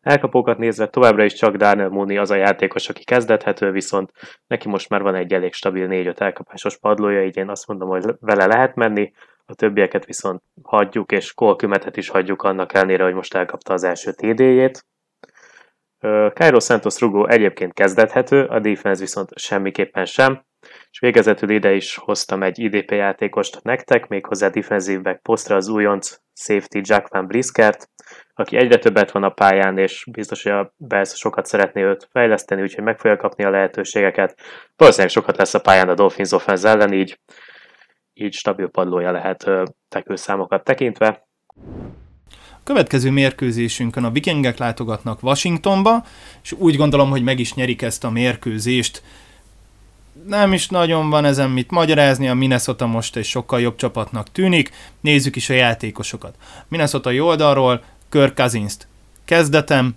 Elkapókat nézve továbbra is csak Darnell Mooney az a játékos, aki kezdethető, viszont neki most már van egy elég stabil 4-5 elkapásos padlója, így én azt mondom, hogy vele lehet menni, a többieket viszont hagyjuk, és Kolkümetet is hagyjuk annak ellenére, hogy most elkapta az első TD-jét. Cairo Santos Rugo egyébként kezdethető, a defense viszont semmiképpen sem, és végezetül ide is hoztam egy IDP játékost nektek, méghozzá defensív back posztra az újonc safety Jack Van Briskert, aki egyre többet van a pályán, és biztos, hogy a Bears sokat szeretné őt fejleszteni, úgyhogy meg fogja kapni a lehetőségeket. Valószínűleg sokat lesz a pályán a Dolphins offense ellen, így, így stabil padlója lehet tekőszámokat tekintve. Következő mérkőzésünkön a vikingek látogatnak Washingtonba, és úgy gondolom, hogy meg is nyerik ezt a mérkőzést. Nem is nagyon van ezen mit magyarázni, a Minnesota most egy sokkal jobb csapatnak tűnik, nézzük is a játékosokat. Minnesota oldalról Kirk cousins kezdetem,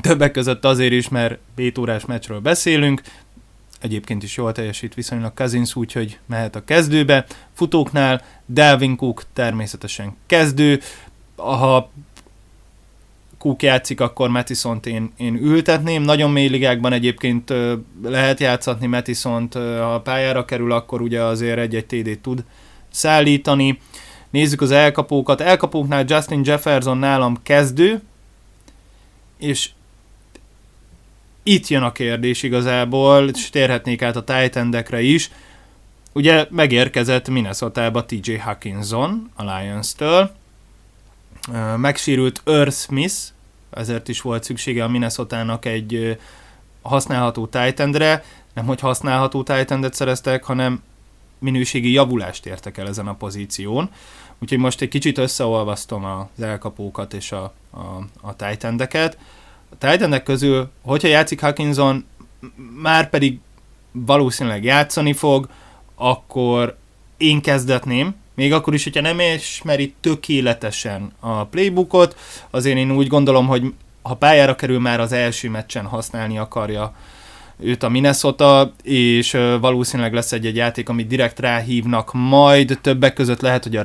többek között azért is, mert 7 órás meccsről beszélünk, egyébként is jól teljesít viszonylag Cousins, úgyhogy mehet a kezdőbe. Futóknál Delvin Cook természetesen kezdő, ha Cook játszik, akkor Mattison-t én, én ültetném. Nagyon mély ligákban egyébként lehet játszatni Mattison-t, ha a pályára kerül, akkor ugye azért egy-egy TD-t tud szállítani. Nézzük az elkapókat. Elkapóknál Justin Jefferson nálam kezdő, és itt jön a kérdés igazából, és térhetnék át a titan is. Ugye megérkezett Minnesota-ba TJ Hawkinson a Lions-től, megsérült Earth Smith, ezért is volt szüksége a minnesota egy használható titan nem hogy használható titan szereztek, hanem minőségi javulást értek el ezen a pozíción. Úgyhogy most egy kicsit összeolvasztom az elkapókat és a, a, a titan -deket. A titan közül, hogyha játszik Hawkinson, már pedig valószínűleg játszani fog, akkor én kezdetném, még akkor is, hogyha nem ismeri tökéletesen a playbookot, azért én úgy gondolom, hogy ha pályára kerül már az első meccsen használni akarja őt a Minnesota, és valószínűleg lesz egy-egy játék, amit direkt ráhívnak, majd többek között lehet, hogy a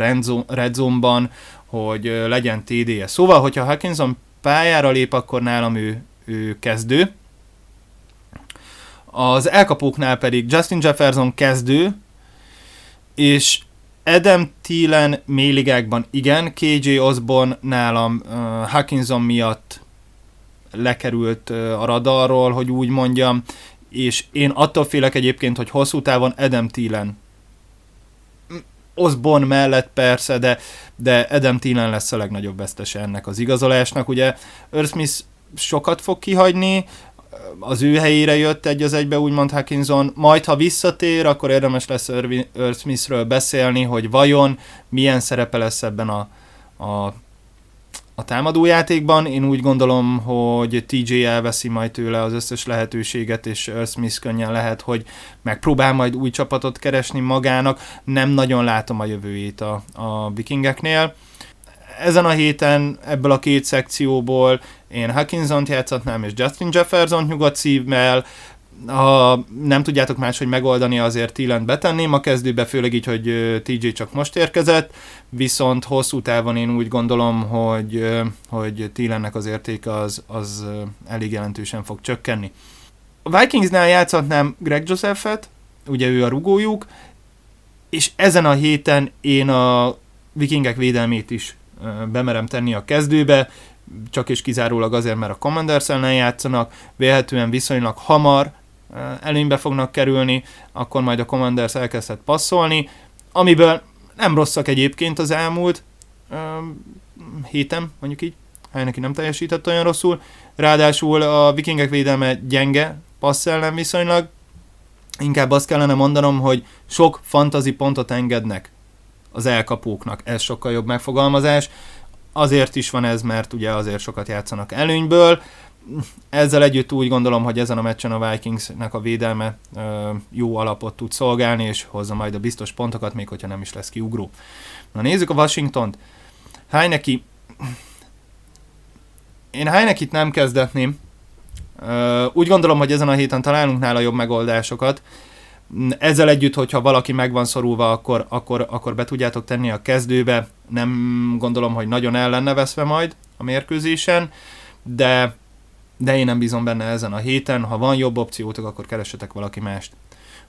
Red Zone-ban, hogy legyen TD-je. Szóval, hogyha Hawkinson pályára lép, akkor nálam ő, ő kezdő. Az elkapóknál pedig Justin Jefferson kezdő, és Adam Thielen méligákban igen, KJ Osborne nálam uh, Hawkinson miatt lekerült a radarról, hogy úgy mondjam, és én attól félek egyébként, hogy hosszú távon Adam Thielen Osborne mellett persze, de, de Adam Thielen lesz a legnagyobb vesztese ennek az igazolásnak. Ugye Earth Smith sokat fog kihagyni, az ő helyére jött egy az egybe úgymond Hackinson, majd ha visszatér, akkor érdemes lesz Earth Smithről beszélni, hogy vajon milyen szerepe lesz ebben a, a, a támadójátékban. Én úgy gondolom, hogy TJ elveszi majd tőle az összes lehetőséget, és Smith könnyen lehet, hogy megpróbál majd új csapatot keresni magának. Nem nagyon látom a jövőjét a, a vikingeknél ezen a héten ebből a két szekcióból én Hawkinson-t játszhatnám, és Justin Jefferson nyugodt szívvel, ha nem tudjátok máshogy megoldani, azért Tillent betenném a kezdőbe, főleg így, hogy TJ csak most érkezett, viszont hosszú távon én úgy gondolom, hogy, hogy Tillennek az értéke az, az elég jelentősen fog csökkenni. A Vikingsnál játszhatnám Greg Josephet, ugye ő a rugójuk, és ezen a héten én a vikingek védelmét is bemerem tenni a kezdőbe, csak és kizárólag azért, mert a Commanders ellen játszanak, vélhetően viszonylag hamar előnybe fognak kerülni, akkor majd a Commanders elkezdhet passzolni, amiből nem rosszak egyébként az elmúlt uh, héten, mondjuk így, neki nem teljesített olyan rosszul, ráadásul a vikingek védelme gyenge passz ellen viszonylag, inkább azt kellene mondanom, hogy sok fantazi pontot engednek az elkapóknak. Ez sokkal jobb megfogalmazás. Azért is van ez, mert ugye azért sokat játszanak előnyből. Ezzel együtt úgy gondolom, hogy ezen a meccsen a Vikingsnek a védelme jó alapot tud szolgálni, és hozza majd a biztos pontokat, még hogyha nem is lesz kiugró. Na nézzük a Washington-t. Heineki... Én Heinekit nem kezdetném. Úgy gondolom, hogy ezen a héten találunk nála jobb megoldásokat. Ezzel együtt, hogyha valaki meg van szorulva, akkor, akkor, akkor be tudjátok tenni a kezdőbe. Nem gondolom, hogy nagyon el lenne veszve majd a mérkőzésen, de, de én nem bízom benne ezen a héten. Ha van jobb opciótok, akkor keressetek valaki mást.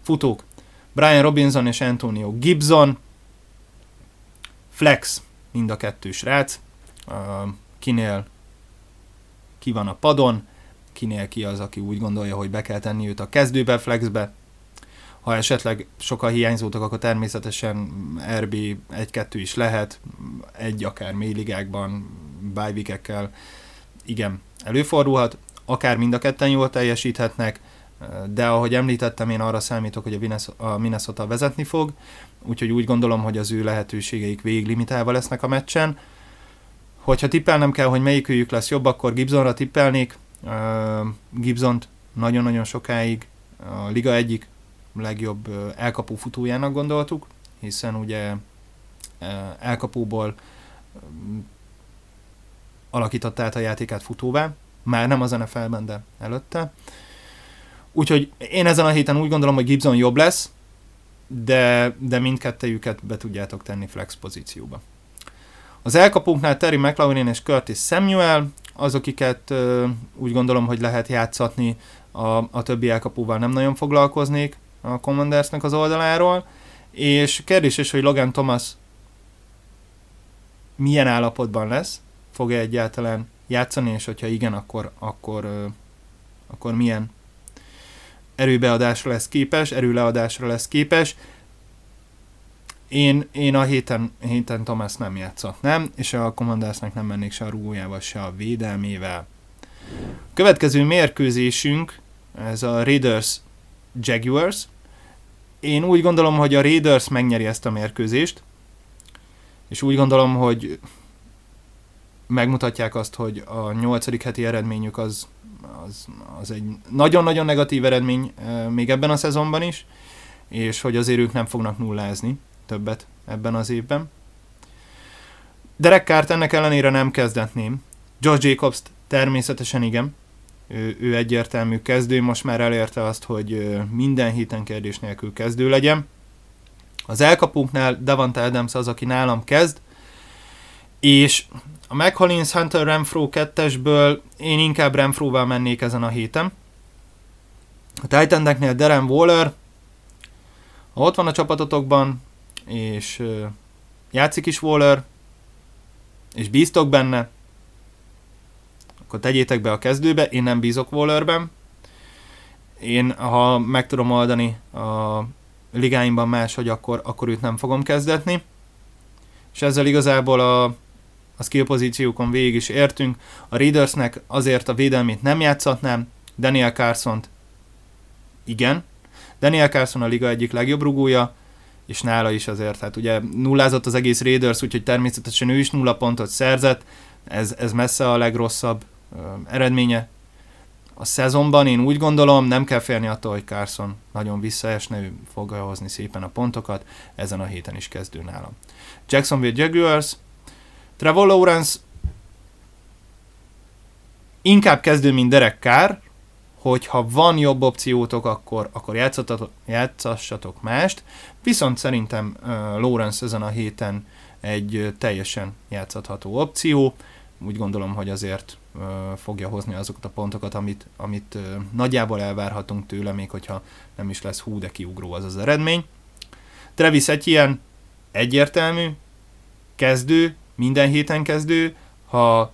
Futók. Brian Robinson és Antonio Gibson. Flex, mind a kettő srác. Kinél ki van a padon, kinél ki az, aki úgy gondolja, hogy be kell tenni őt a kezdőbe, flexbe, ha esetleg sokkal hiányzótok, akkor természetesen RB 1-2 is lehet, egy akár mélyligákban, bájvikekkel, igen, előfordulhat, akár mind a ketten jól teljesíthetnek, de ahogy említettem, én arra számítok, hogy a Minnesota vezetni fog, úgyhogy úgy gondolom, hogy az ő lehetőségeik végig limitálva lesznek a meccsen. Hogyha tippelnem kell, hogy melyikőjük lesz jobb, akkor Gibsonra tippelnék. Gibsont nagyon-nagyon sokáig a liga egyik legjobb elkapó futójának gondoltuk, hiszen ugye elkapóból alakította át a játékát futóvá, már nem az NFL-ben, de előtte. Úgyhogy én ezen a héten úgy gondolom, hogy Gibson jobb lesz, de, de mindkettejüket be tudjátok tenni flex pozícióba. Az elkapóknál Terry McLaurin és Curtis Samuel, az, akiket uh, úgy gondolom, hogy lehet játszatni, a, a többi elkapóval nem nagyon foglalkoznék a Commandersnek az oldaláról, és kérdés is, hogy Logan Thomas milyen állapotban lesz, fog-e egyáltalán játszani, és hogyha igen, akkor, akkor, akkor milyen erőbeadásra lesz képes, erőleadásra lesz képes. Én, én a héten, héten Thomas nem játszott, nem, és a Commandersnek nem mennék se a rúgójával, se a védelmével. Következő mérkőzésünk, ez a Raiders Jaguars. Én úgy gondolom, hogy a Raiders megnyeri ezt a mérkőzést, és úgy gondolom, hogy megmutatják azt, hogy a nyolcadik heti eredményük az, az, az egy nagyon-nagyon negatív eredmény még ebben a szezonban is, és hogy azért ők nem fognak nullázni többet ebben az évben. Derek Carr ennek ellenére nem kezdetném. George jacobs természetesen igen. Ő, ő egyértelmű kezdő, most már elérte azt, hogy minden héten kérdés nélkül kezdő legyen. Az elkapunknál Davante Adams az, aki nálam kezd, és a McCollins Hunter Renfro 2-esből én inkább Renfroval mennék ezen a héten. A Titaneknél Darren Waller, ha ott van a csapatotokban, és játszik is Waller, és bíztok benne, akkor tegyétek be a kezdőbe, én nem bízok Wallerben. Én, ha meg tudom oldani a ligáimban máshogy, akkor, akkor őt nem fogom kezdetni. És ezzel igazából a, a skill pozíciókon végig is értünk. A Raidersnek azért a védelmét nem játszhatnám, Daniel carson igen. Daniel Carson a liga egyik legjobb rugója, és nála is azért, hát ugye nullázott az egész Raiders, úgyhogy természetesen ő is nulla pontot szerzett, ez, ez messze a legrosszabb ö, eredménye a szezonban, én úgy gondolom, nem kell félni attól, hogy Carson nagyon visszaesne, ő fogja hozni szépen a pontokat, ezen a héten is kezdő nálam. Jacksonville Jaguars, Trevor Lawrence inkább kezdő, mint Derek Carr, hogyha van jobb opciótok, akkor, akkor játszassatok mást, viszont szerintem uh, Lawrence ezen a héten egy teljesen játszható opció, úgy gondolom, hogy azért uh, fogja hozni azokat a pontokat, amit, amit uh, nagyjából elvárhatunk tőle, még hogyha nem is lesz hú, de kiugró az az eredmény. Travis Etienne egyértelmű, kezdő, minden héten kezdő, ha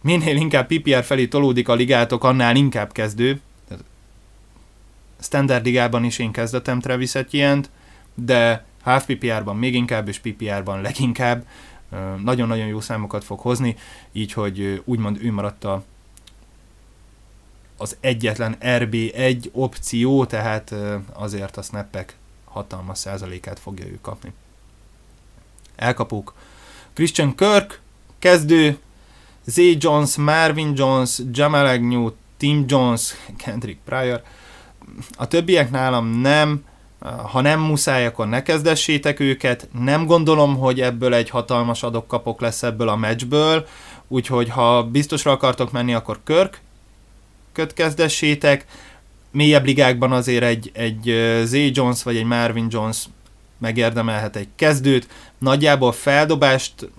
minél inkább PPR felé tolódik a ligátok, annál inkább kezdő. Standard ligában is én kezdetem Travis Etienne-t, de half PPR-ban még inkább, és PPR-ban leginkább nagyon-nagyon jó számokat fog hozni, így hogy úgymond ő maradt a, az egyetlen RB1 opció, tehát azért a snappek hatalmas százalékát fogja ő kapni. Elkapuk. Christian Kirk, kezdő, Zay Jones, Marvin Jones, Jamal Agnew, Tim Jones, Kendrick Pryor. A többiek nálam nem, ha nem muszáj, akkor ne kezdessétek őket. Nem gondolom, hogy ebből egy hatalmas adok-kapok lesz ebből a meccsből, úgyhogy ha biztosra akartok menni, akkor Körk köt kezdessétek. Mélyebb ligákban azért egy, egy Zay Jones vagy egy Marvin Jones megérdemelhet egy kezdőt. Nagyjából feldobást,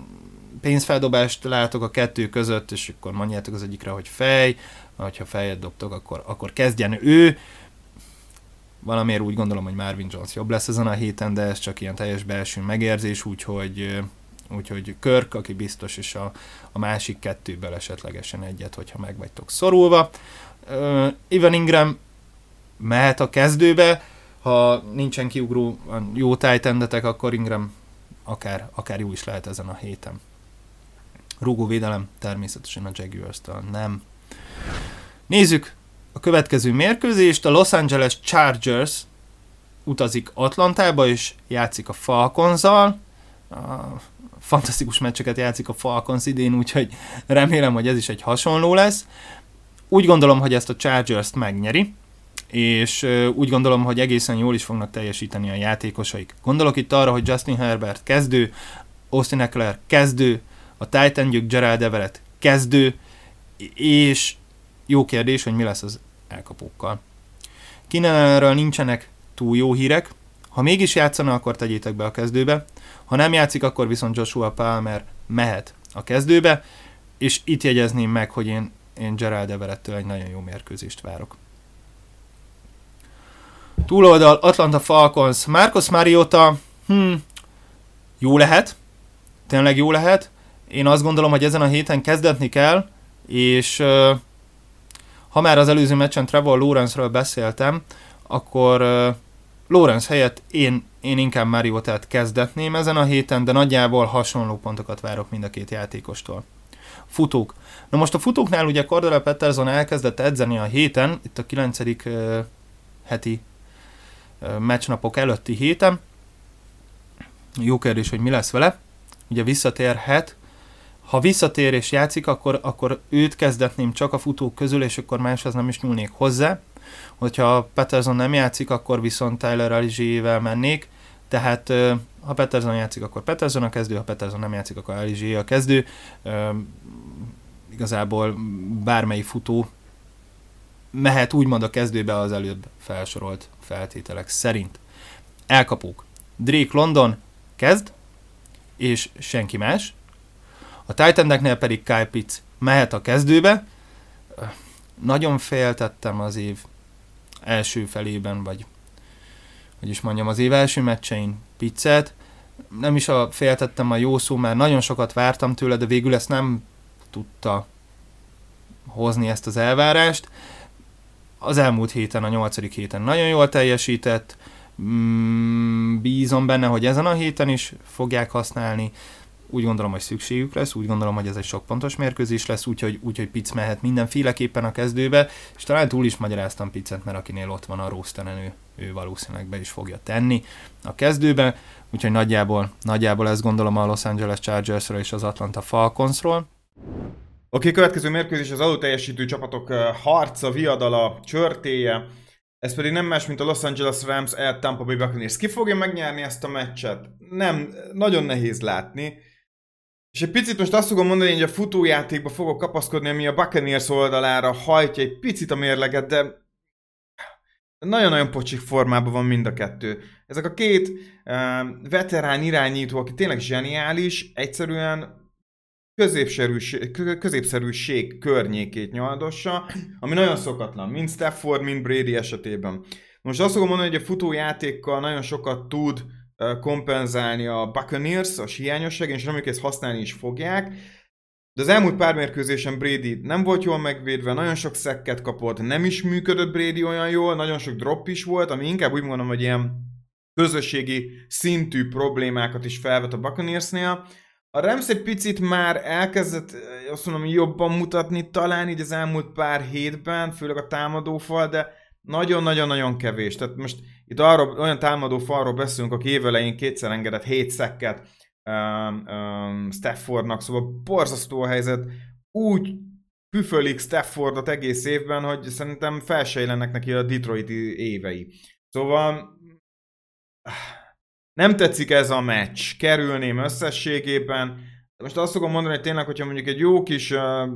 pénzfeldobást látok a kettő között, és akkor mondjátok az egyikre, hogy fej, ha fejet dobtok, akkor, akkor kezdjen ő valamiért úgy gondolom, hogy Marvin Jones jobb lesz ezen a héten, de ez csak ilyen teljes belső megérzés, úgyhogy, úgyhogy Körk, aki biztos, és a, a másik kettőből esetlegesen egyet, hogyha meg vagytok szorulva. Uh, Ivan Ingram mehet a kezdőbe, ha nincsen kiugró jó tájtendetek, akkor Ingram akár, akár jó is lehet ezen a héten. Rúgóvédelem természetesen a Jaguars-től nem. Nézzük a következő mérkőzést. A Los Angeles Chargers utazik Atlantába, és játszik a Falconzal. Fantasztikus meccseket játszik a Falcons idén, úgyhogy remélem, hogy ez is egy hasonló lesz. Úgy gondolom, hogy ezt a Chargers-t megnyeri, és úgy gondolom, hogy egészen jól is fognak teljesíteni a játékosaik. Gondolok itt arra, hogy Justin Herbert kezdő, Austin Eckler kezdő, a Titan Gerald Everett kezdő, és jó kérdés, hogy mi lesz az elkapókkal. Kínálról nincsenek túl jó hírek, ha mégis játszana, akkor tegyétek be a kezdőbe, ha nem játszik, akkor viszont Joshua Palmer mehet a kezdőbe, és itt jegyezném meg, hogy én, én Gerald Everettől egy nagyon jó mérkőzést várok. Túloldal Atlanta Falcons, Marcos Mariota, hm, jó lehet, tényleg jó lehet. Én azt gondolom, hogy ezen a héten kezdetni kell, És ha már az előző meccsen Trevor Lawrence-ről beszéltem, akkor Lawrence helyett én, én inkább Mariotát kezdetném ezen a héten, de nagyjából hasonló pontokat várok mind a két játékostól. Futók. Na most a futóknál ugye Cordell Peterson elkezdett edzeni a héten, itt a 9. Uh, heti uh, meccsnapok előtti héten. Jó kérdés, hogy mi lesz vele. Ugye visszatérhet. Ha visszatér és játszik, akkor, akkor őt kezdetném csak a futók közül, és akkor máshoz nem is nyúlnék hozzá. Hogyha Peterson nem játszik, akkor viszont Tyler Alizsével mennék. Tehát ha Peterson játszik, akkor Peterson a kezdő, ha Peterson nem játszik, akkor Alizsé a kezdő igazából bármely futó mehet úgymond a kezdőbe az előbb felsorolt feltételek szerint. Elkapók. Drake London kezd, és senki más. A Titaneknél pedig Kyle Pitts mehet a kezdőbe. Nagyon féltettem az év első felében, vagy hogy is mondjam, az év első meccsein Pizzet. Nem is a féltettem a jó szó, mert nagyon sokat vártam tőle, de végül ezt nem tudta hozni ezt az elvárást. Az elmúlt héten, a nyolcadik héten nagyon jól teljesített, mm, bízom benne, hogy ezen a héten is fogják használni, úgy gondolom, hogy szükségük lesz, úgy gondolom, hogy ez egy sok pontos mérkőzés lesz, úgyhogy, úgyhogy Pic mehet mindenféleképpen a kezdőbe, és talán túl is magyaráztam Picet, mert akinél ott van a Rósztenen, ő, ő valószínűleg be is fogja tenni a kezdőbe, úgyhogy nagyjából, nagyjából ezt gondolom a Los Angeles Chargersről és az Atlanta Falconsról. Oké, következő mérkőzés az alulteljesítő csapatok harca, viadala, csörtéje. Ez pedig nem más, mint a Los Angeles Rams el Tampa Bay Buccaneers. Ki fogja megnyerni ezt a meccset? Nem, nagyon nehéz látni. És egy picit most azt fogom mondani, hogy a futójátékba fogok kapaszkodni, ami a Buccaneers oldalára hajtja egy picit a mérleget, de nagyon-nagyon pocsik formában van mind a kettő. Ezek a két uh, veterán irányító, aki tényleg zseniális, egyszerűen középszerűség, környékét nyaldossa, ami nagyon szokatlan, mind Stafford, mind Brady esetében. Most azt fogom mondani, hogy a futójátékkal nagyon sokat tud kompenzálni a Buccaneers, a hiányosság, és reméljük ezt használni is fogják. De az elmúlt pár mérkőzésen Brady nem volt jól megvédve, nagyon sok szekket kapott, nem is működött Brady olyan jól, nagyon sok drop is volt, ami inkább úgy mondom, hogy ilyen közösségi szintű problémákat is felvet a Buccaneersnél. A Rams egy picit már elkezdett, azt mondom, jobban mutatni talán így az elmúlt pár hétben, főleg a támadófal, de nagyon-nagyon-nagyon kevés. Tehát most itt arról, olyan támadó falról beszélünk, aki évelején kétszer engedett 7 szekket um, um, Staffordnak, szóval borzasztó a helyzet. Úgy püfölik Staffordot egész évben, hogy szerintem felsejlenek neki a Detroiti évei. Szóval nem tetszik ez a meccs, kerülném összességében. Most azt fogom mondani, hogy tényleg, hogyha mondjuk egy jó kis uh,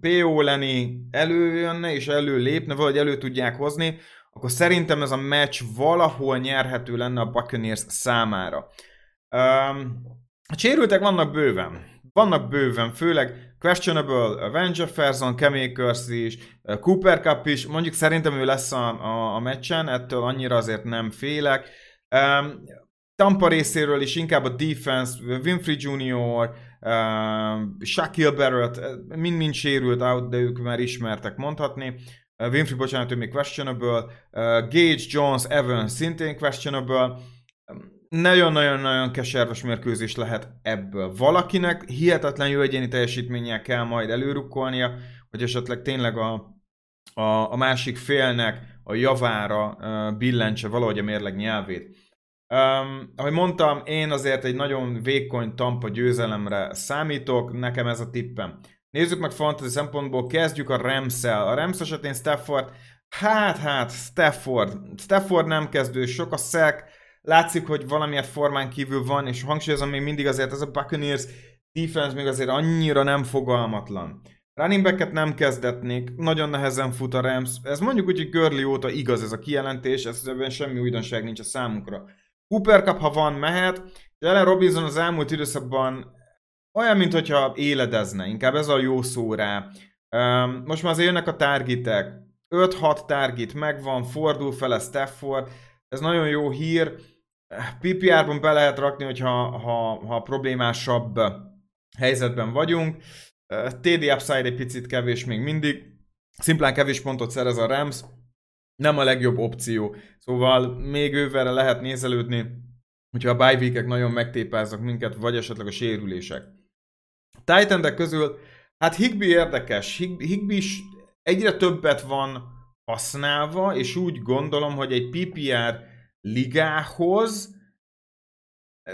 PO Lenny előjönne és előlépne, vagy elő tudják hozni, akkor szerintem ez a meccs valahol nyerhető lenne a Buccaneers számára. Um, a sérültek vannak bőven. Vannak bőven, főleg questionable Van Jefferson, Kemakers is, Cooper Cup is, mondjuk szerintem ő lesz a, a, a meccsen, ettől annyira azért nem félek. Um, Tampa részéről is inkább a defense, Winfrey Jr., uh, Shaquille Barrett, mind-mind sérült out, de ők már ismertek mondhatni. Uh, Winfrey, bocsánat, ő még questionable. Uh, Gage, Jones, Evans szintén questionable. Nagyon-nagyon-nagyon keserves mérkőzés lehet ebből. Valakinek hihetetlen jó egyéni teljesítménnyel kell majd előrukkolnia, hogy esetleg tényleg a, a, a másik félnek a javára uh, billentse valahogy a mérleg nyelvét. Um, ahogy mondtam, én azért egy nagyon vékony tampa győzelemre számítok, nekem ez a tippem. Nézzük meg fantasy szempontból, kezdjük a rams -el. A Rams esetén Stafford, hát, hát, Stafford. Stafford nem kezdő, sok a szek, látszik, hogy valamilyen formán kívül van, és hangsúlyozom még mindig azért ez a Buccaneers defense még azért annyira nem fogalmatlan. Running back nem kezdetnék, nagyon nehezen fut a Rams. Ez mondjuk úgy, hogy Görli óta igaz ez a kijelentés, ez ebben semmi újdonság nincs a számunkra. Cooper Cup, ha van, mehet. Jelen Robinson az elmúlt időszakban olyan, mintha éledezne, inkább ez a jó szó rá. Most már azért jönnek a targetek. 5-6 target megvan, fordul fel Stafford, ez nagyon jó hír. PPR-ban be lehet rakni, hogyha ha, ha problémásabb helyzetben vagyunk. TD upside egy picit kevés még mindig, szimplán kevés pontot szerez a Rams, nem a legjobb opció. Szóval még ővel lehet nézelődni, hogyha a bye nagyon megtépáznak minket, vagy esetleg a sérülések. titan közül, hát Higby érdekes. Higby is egyre többet van használva, és úgy gondolom, hogy egy PPR ligához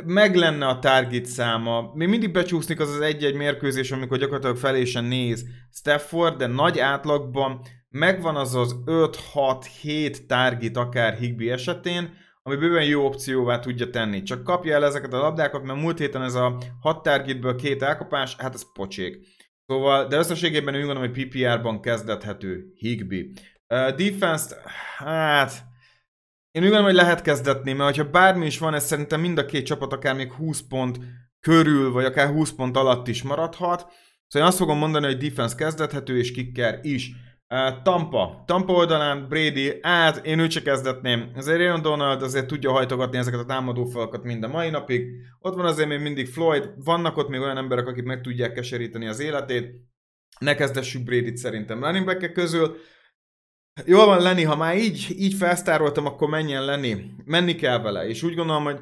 meg lenne a target száma. Még mindig becsúszik az az egy-egy mérkőzés, amikor gyakorlatilag felésen néz Stafford, de nagy átlagban megvan az az 5-6-7 target akár Higby esetén, ami bőven jó opcióvá tudja tenni. Csak kapja el ezeket a labdákat, mert múlt héten ez a 6 targetből két elkapás, hát ez pocsék. Szóval, de összességében úgy gondolom, hogy PPR-ban kezdethető Higby. Uh, defense hát... Én úgy gondolom, hogy lehet kezdetni, mert ha bármi is van, ez szerintem mind a két csapat akár még 20 pont körül, vagy akár 20 pont alatt is maradhat. Szóval én azt fogom mondani, hogy defense kezdethető, és kicker is. Tampa. Tampa oldalán Brady, át, én őt se kezdetném. Azért Aaron Donald azért tudja hajtogatni ezeket a támadó falakat mind a mai napig. Ott van azért még mindig Floyd, vannak ott még olyan emberek, akik meg tudják keseríteni az életét. Ne kezdessük Brady-t szerintem running back közül. Jól van Lenny, ha már így, így felsztároltam, akkor menjen Lenny. Menni kell vele, és úgy gondolom, hogy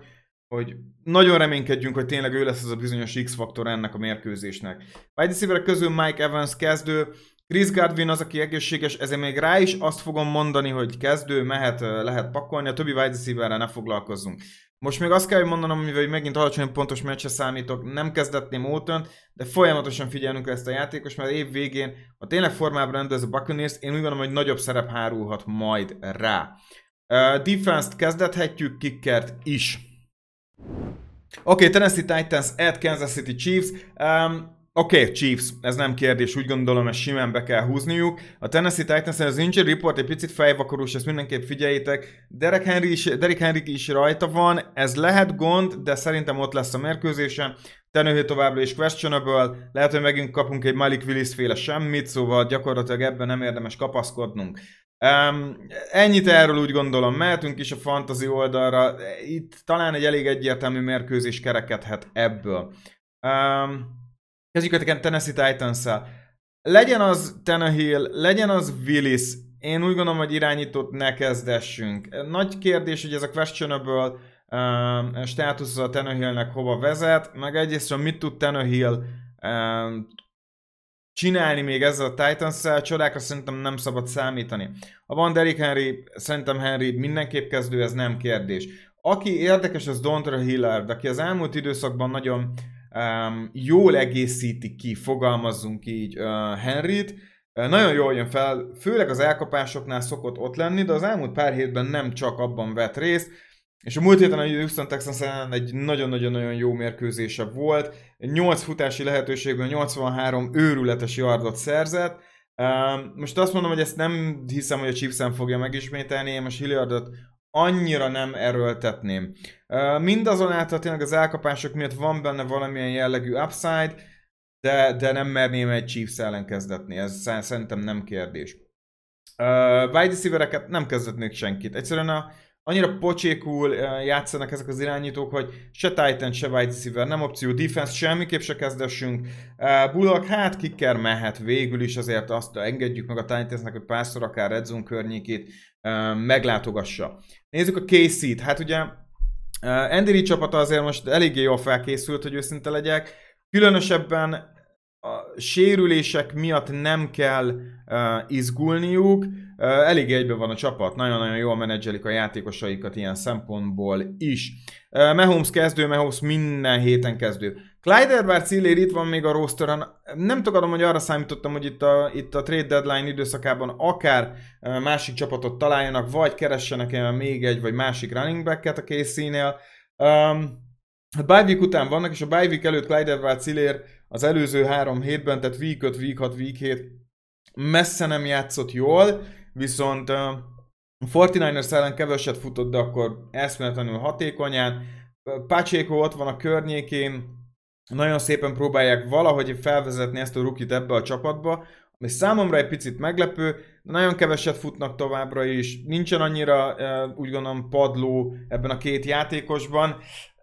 hogy nagyon reménykedjünk, hogy tényleg ő lesz az a bizonyos X-faktor ennek a mérkőzésnek. Wide közül Mike Evans kezdő, Chris Godwin az, aki egészséges, ezért még rá is azt fogom mondani, hogy kezdő, mehet, lehet pakolni, a többi wide receiverrel ne foglalkozzunk. Most még azt kell, hogy mondanom, mivel megint alacsony pontos meccse számítok, nem kezdetném Óton, de folyamatosan figyelnünk ezt a játékos, mert év végén, ha tényleg formában rendez a Buccaneers, én úgy gondolom, hogy nagyobb szerep hárulhat majd rá. Uh, Defense-t kezdethetjük, kickert is. Oké, okay, Tennessee Titans at Kansas City Chiefs. Um, Oké, okay, Chiefs, ez nem kérdés, úgy gondolom, ezt simán be kell húzniuk. A Tennessee Titans az injury report egy picit fejvakarús, ezt mindenképp figyeljétek. Derek Henry is, Derek Henry is rajta van, ez lehet gond, de szerintem ott lesz a mérkőzésen. Tenőhő továbbra is questionable, lehet, hogy megint kapunk egy Malik Willis féle semmit, szóval gyakorlatilag ebben nem érdemes kapaszkodnunk. Um, ennyit erről úgy gondolom, mehetünk is a fantasy oldalra, itt talán egy elég egyértelmű mérkőzés kerekedhet ebből. Um, Kezdjük a Tennessee titans -szel. Legyen az Tannehill, legyen az Willis, én úgy gondolom, hogy irányítót ne kezdessünk. Nagy kérdés, hogy ez a questionable uh, státusz a Tannehillnek hova vezet, meg egyrészt, mit tud Tannehill uh, csinálni még ezzel a Titans-szel, csodákra szerintem nem szabad számítani. Ha van Derrick Henry, szerintem Henry mindenképp kezdő, ez nem kérdés. Aki érdekes, az Dontra Hillard, aki az elmúlt időszakban nagyon um, jól egészíti ki, fogalmazzunk így uh, Henryt, uh, nagyon jól jön fel, főleg az elkapásoknál szokott ott lenni, de az elmúlt pár hétben nem csak abban vett részt, és a múlt héten a Houston Texans egy nagyon-nagyon-nagyon jó mérkőzése volt. 8 futási lehetőségből 83 őrületes yardot szerzett. Most azt mondom, hogy ezt nem hiszem, hogy a Chiefs fogja megismételni, én most Hilliardot annyira nem erőltetném. Mindazonáltal tényleg az elkapások miatt van benne valamilyen jellegű upside, de, de nem merném egy Chiefs ellen kezdetni, ez szerintem nem kérdés. Uh, wide receivereket nem kezdetnék senkit. Egyszerűen a, annyira pocsékul játszanak ezek az irányítók, hogy se Titan, se wide receiver nem opció, defense semmiképp se kezdessünk. Bullock, hát kicker mehet végül is, azért azt engedjük meg a Titansnek, hogy párszor akár Red Zone környékét meglátogassa. Nézzük a KC-t, hát ugye uh, Andy csapata azért most eléggé jól felkészült, hogy őszinte legyek. Különösebben a sérülések miatt nem kell uh, izgulniuk, elég egyben van a csapat, nagyon-nagyon jól menedzselik a játékosaikat ilyen szempontból is. Mahomes kezdő, Mahomes minden héten kezdő. Clyde Edwards itt van még a rosteren. Nem tagadom, hogy arra számítottam, hogy itt a, itt a trade deadline időszakában akár másik csapatot találjanak, vagy keressenek még egy vagy másik running back-et a KC-nél. Um, a bye után vannak, és a bye előtt Clyde Edwards az előző három hétben, tehát week 5, week 6, week 7 messze nem játszott jól, viszont a 49ers ellen keveset futott, de akkor eszméletlenül hatékonyán. Pacheco ott van a környékén, nagyon szépen próbálják valahogy felvezetni ezt a rukit ebbe a csapatba, ami számomra egy picit meglepő, de nagyon keveset futnak továbbra is, nincsen annyira úgy gondolom padló ebben a két játékosban.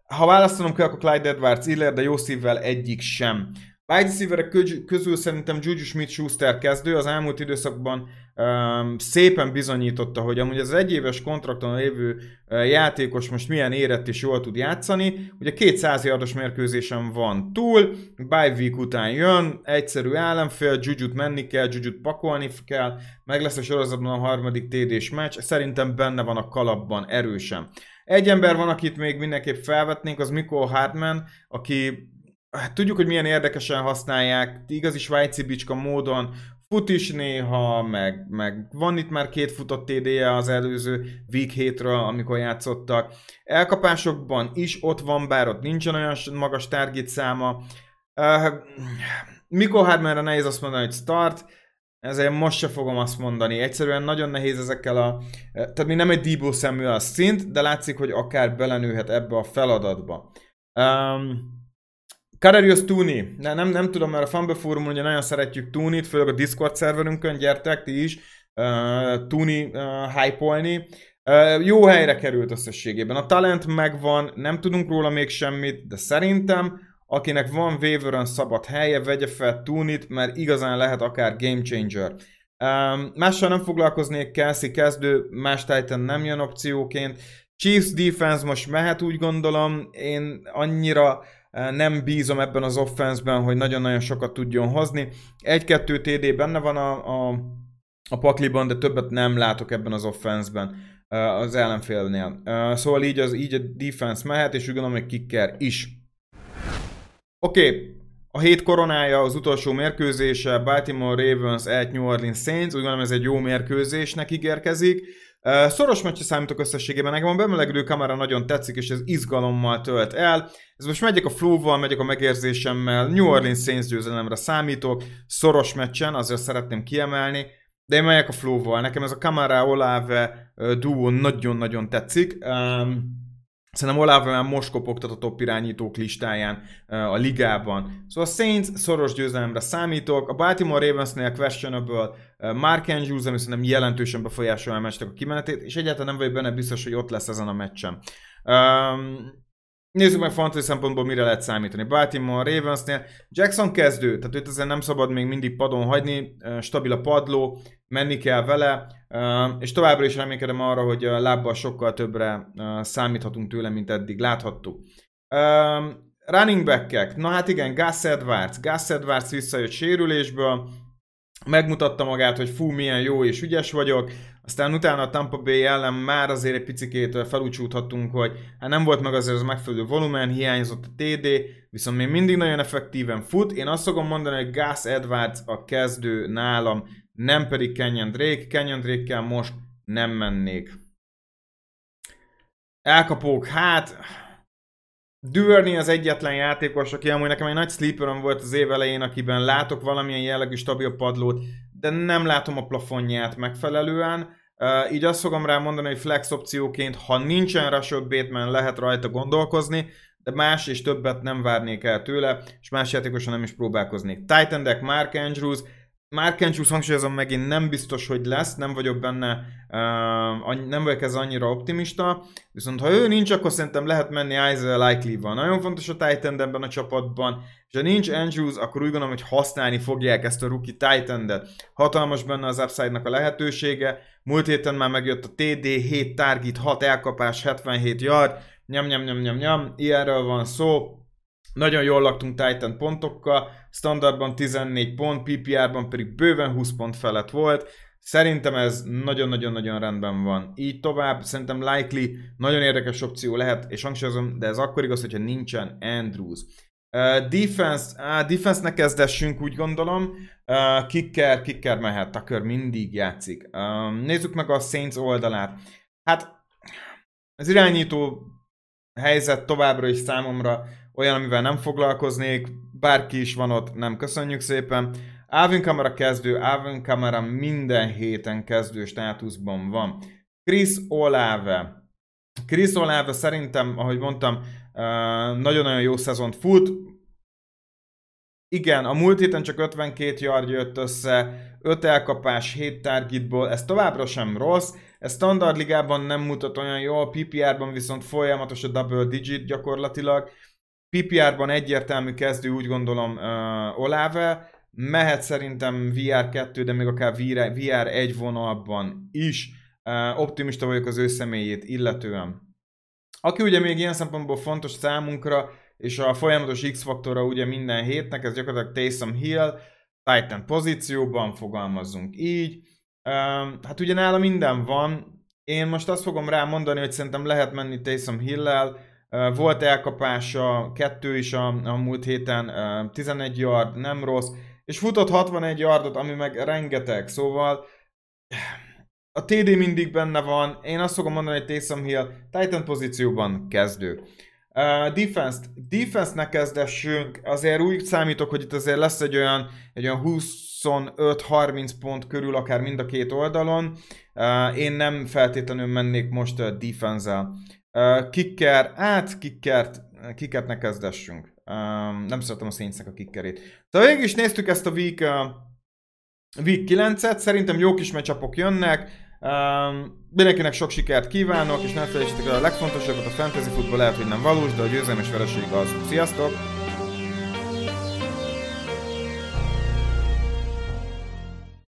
Ha választanom kell, akkor Clyde Edwards Iller, de jó szívvel egyik sem. Wide receiverek közül szerintem Juju Smith-Schuster kezdő, az elmúlt időszakban um, szépen bizonyította, hogy amúgy az egyéves kontrakton lévő uh, játékos most milyen érett és jól tud játszani. Ugye 200 yardos mérkőzésen van túl, bye week után jön, egyszerű ellenfél, Juju-t menni kell, Juju-t pakolni kell, meg lesz a sorozatban a harmadik TD-s meccs, szerintem benne van a kalapban erősen. Egy ember van, akit még mindenképp felvetnénk, az Mikko Hartman, aki hát tudjuk, hogy milyen érdekesen használják, igazi svájci bicska módon, fut is néha, meg, meg van itt már két futott TD-je az előző week hétről, amikor játszottak. Elkapásokban is ott van, bár ott nincsen olyan magas target száma. Uh, Mikor Hardmanre nehéz azt mondani, hogy start, ezért most se fogom azt mondani. Egyszerűen nagyon nehéz ezekkel a... Tehát mi nem egy Debo Samuel szint, de látszik, hogy akár belenőhet ebbe a feladatba. Um, Kadarius Tuni. Ne, nem, nem tudom, mert a Fumble Forum ugye nagyon szeretjük Tunit, főleg a Discord szerverünkön, gyertek ti is uh, Tuni uh, hype-olni. Uh, jó helyre került összességében. A talent megvan, nem tudunk róla még semmit, de szerintem akinek van waiver szabad helye, vegye fel Tunit, mert igazán lehet akár game changer. Um, mással nem foglalkoznék, Kelsey kezdő, más Titan nem jön opcióként. Chiefs defense most mehet, úgy gondolom, én annyira nem bízom ebben az offenszben, hogy nagyon-nagyon sokat tudjon hozni. Egy-kettő TD benne van a, a, a pakliban, de többet nem látok ebben az offenszben az ellenfélnél. Szóval így, az, így a defense mehet, és úgy gondolom, hogy kicker is. Oké, okay. a hét koronája az utolsó mérkőzése, Baltimore Ravens at New Orleans Saints, úgy gondolom ez egy jó mérkőzésnek ígérkezik. Szoros meccsre számítok összességében, nekem a bemelegülő kamera nagyon tetszik, és ez izgalommal tölt el. Ez most megyek a flow-val, megyek a megérzésemmel, New Orleans Saints győzelemre számítok, szoros meccsen, azért szeretném kiemelni, de én megyek a flow-val. Nekem ez a Kamara Olave duo nagyon-nagyon tetszik. Um, Szerintem Olave már most kopogtat a top irányítók listáján a ligában. Szóval a Saints szoros győzelemre számítok. A Baltimore Ravensnél questionable Mark Andrews, ami szerintem jelentősen befolyásolja a meccsnek a kimenetét, és egyáltalán nem vagyok benne biztos, hogy ott lesz ezen a meccsen. Um, Nézzük meg fantasy szempontból mire lehet számítani. Baltimore Ravensnél Jackson kezdő, tehát őt azért nem szabad még mindig padon hagyni, stabil a padló, menni kell vele, és továbbra is reménykedem arra, hogy a lábbal sokkal többre számíthatunk tőle, mint eddig láthattuk. Running back na hát igen, Gus Edwards. Gus Edwards visszajött sérülésből, megmutatta magát, hogy fú, milyen jó és ügyes vagyok, aztán utána a Tampa Bay ellen már azért egy picikét felúcsúthatunk, hogy hát nem volt meg azért az megfelelő volumen, hiányzott a TD, viszont még mindig nagyon effektíven fut. Én azt fogom mondani, hogy Gus Edwards a kezdő nálam, nem pedig Kenyon Drake. Kenyon Drake-kel most nem mennék. Elkapók, hát... Duvernay az egyetlen játékos, aki amúgy nekem egy nagy sleeperom volt az év elején, akiben látok valamilyen jellegű stabil padlót, de nem látom a plafonját megfelelően. Uh, így azt fogom rá mondani, hogy flex opcióként, ha nincsen Rashad Bateman, lehet rajta gondolkozni, de más és többet nem várnék el tőle, és más játékosan nem is próbálkoznék. Titan Deck, Mark Andrews, Mark Andrews hangsúlyozom megint nem biztos, hogy lesz, nem vagyok benne, uh, nem vagyok ez annyira optimista, viszont ha ő nincs, akkor szerintem lehet menni Isaiah Likely-val. Nagyon fontos a Titan ebben a csapatban, és ha nincs Andrews, akkor úgy gondolom, hogy használni fogják ezt a rookie titan Hatalmas benne az upside-nak a lehetősége, múlt héten már megjött a TD, 7 target, 6 elkapás, 77 yard, nyam, nyam, nyam, nyam, nyam, ilyenről van szó, nagyon jól laktunk Titan pontokkal, standardban 14 pont, PPR-ban pedig bőven 20 pont felett volt. Szerintem ez nagyon-nagyon-nagyon rendben van. Így tovább, szerintem likely nagyon érdekes opció lehet, és hangsúlyozom, de ez akkor igaz, hogyha nincsen Andrews. Uh, defense, uh, defense-nek kezdessünk, úgy gondolom. Uh, kicker, kicker mehet, Tucker mindig játszik. Uh, nézzük meg a Saints oldalát. Hát, az irányító helyzet továbbra is számomra olyan, amivel nem foglalkoznék, bárki is van ott, nem köszönjük szépen. Alvin Kamara kezdő, Alvin Kamara minden héten kezdő státuszban van. Chris Olave. Chris Olave szerintem, ahogy mondtam, nagyon-nagyon jó szezont fut. Igen, a múlt héten csak 52 yard jött össze, 5 elkapás, 7 targetból, ez továbbra sem rossz, ez standard ligában nem mutat olyan jól, PPR-ban viszont folyamatos a double digit gyakorlatilag, PPR-ban egyértelmű kezdő, úgy gondolom uh, Olave, mehet szerintem VR2, de még akár VR, VR1 vonalban is. Uh, optimista vagyok az ő személyét illetően. Aki ugye még ilyen szempontból fontos számunkra, és a folyamatos X-faktora ugye minden hétnek, ez gyakorlatilag Taysom Hill, Titan pozícióban, fogalmazzunk így. Um, hát ugye nála minden van, én most azt fogom rá mondani, hogy szerintem lehet menni Taysom Hill-lel, uh, volt elkapása, kettő is a, a múlt héten, uh, 11 yard, nem rossz, és futott 61 yardot, ami meg rengeteg, szóval a TD mindig benne van, én azt fogom mondani, hogy Taysom Hill Titan pozícióban kezdő. Uh, defense defense-nek kezdessünk, azért úgy számítok, hogy itt azért lesz egy olyan, egy olyan 25-30 pont körül, akár mind a két oldalon. Uh, én nem feltétlenül mennék most defense-el. Uh, kicker, hát kickert, kickert ne kezdessünk. Um, nem szeretem a Saintsnek a kickerét. Szóval végig is néztük ezt a week, uh, week 9-et, szerintem jó kis meccsapok jönnek. Um, mindenkinek sok sikert kívánok, és ne felejtsétek el a legfontosabbat, a fantasy futball lehet, hogy nem valós, de a győzelmes vereség az. Sziasztok!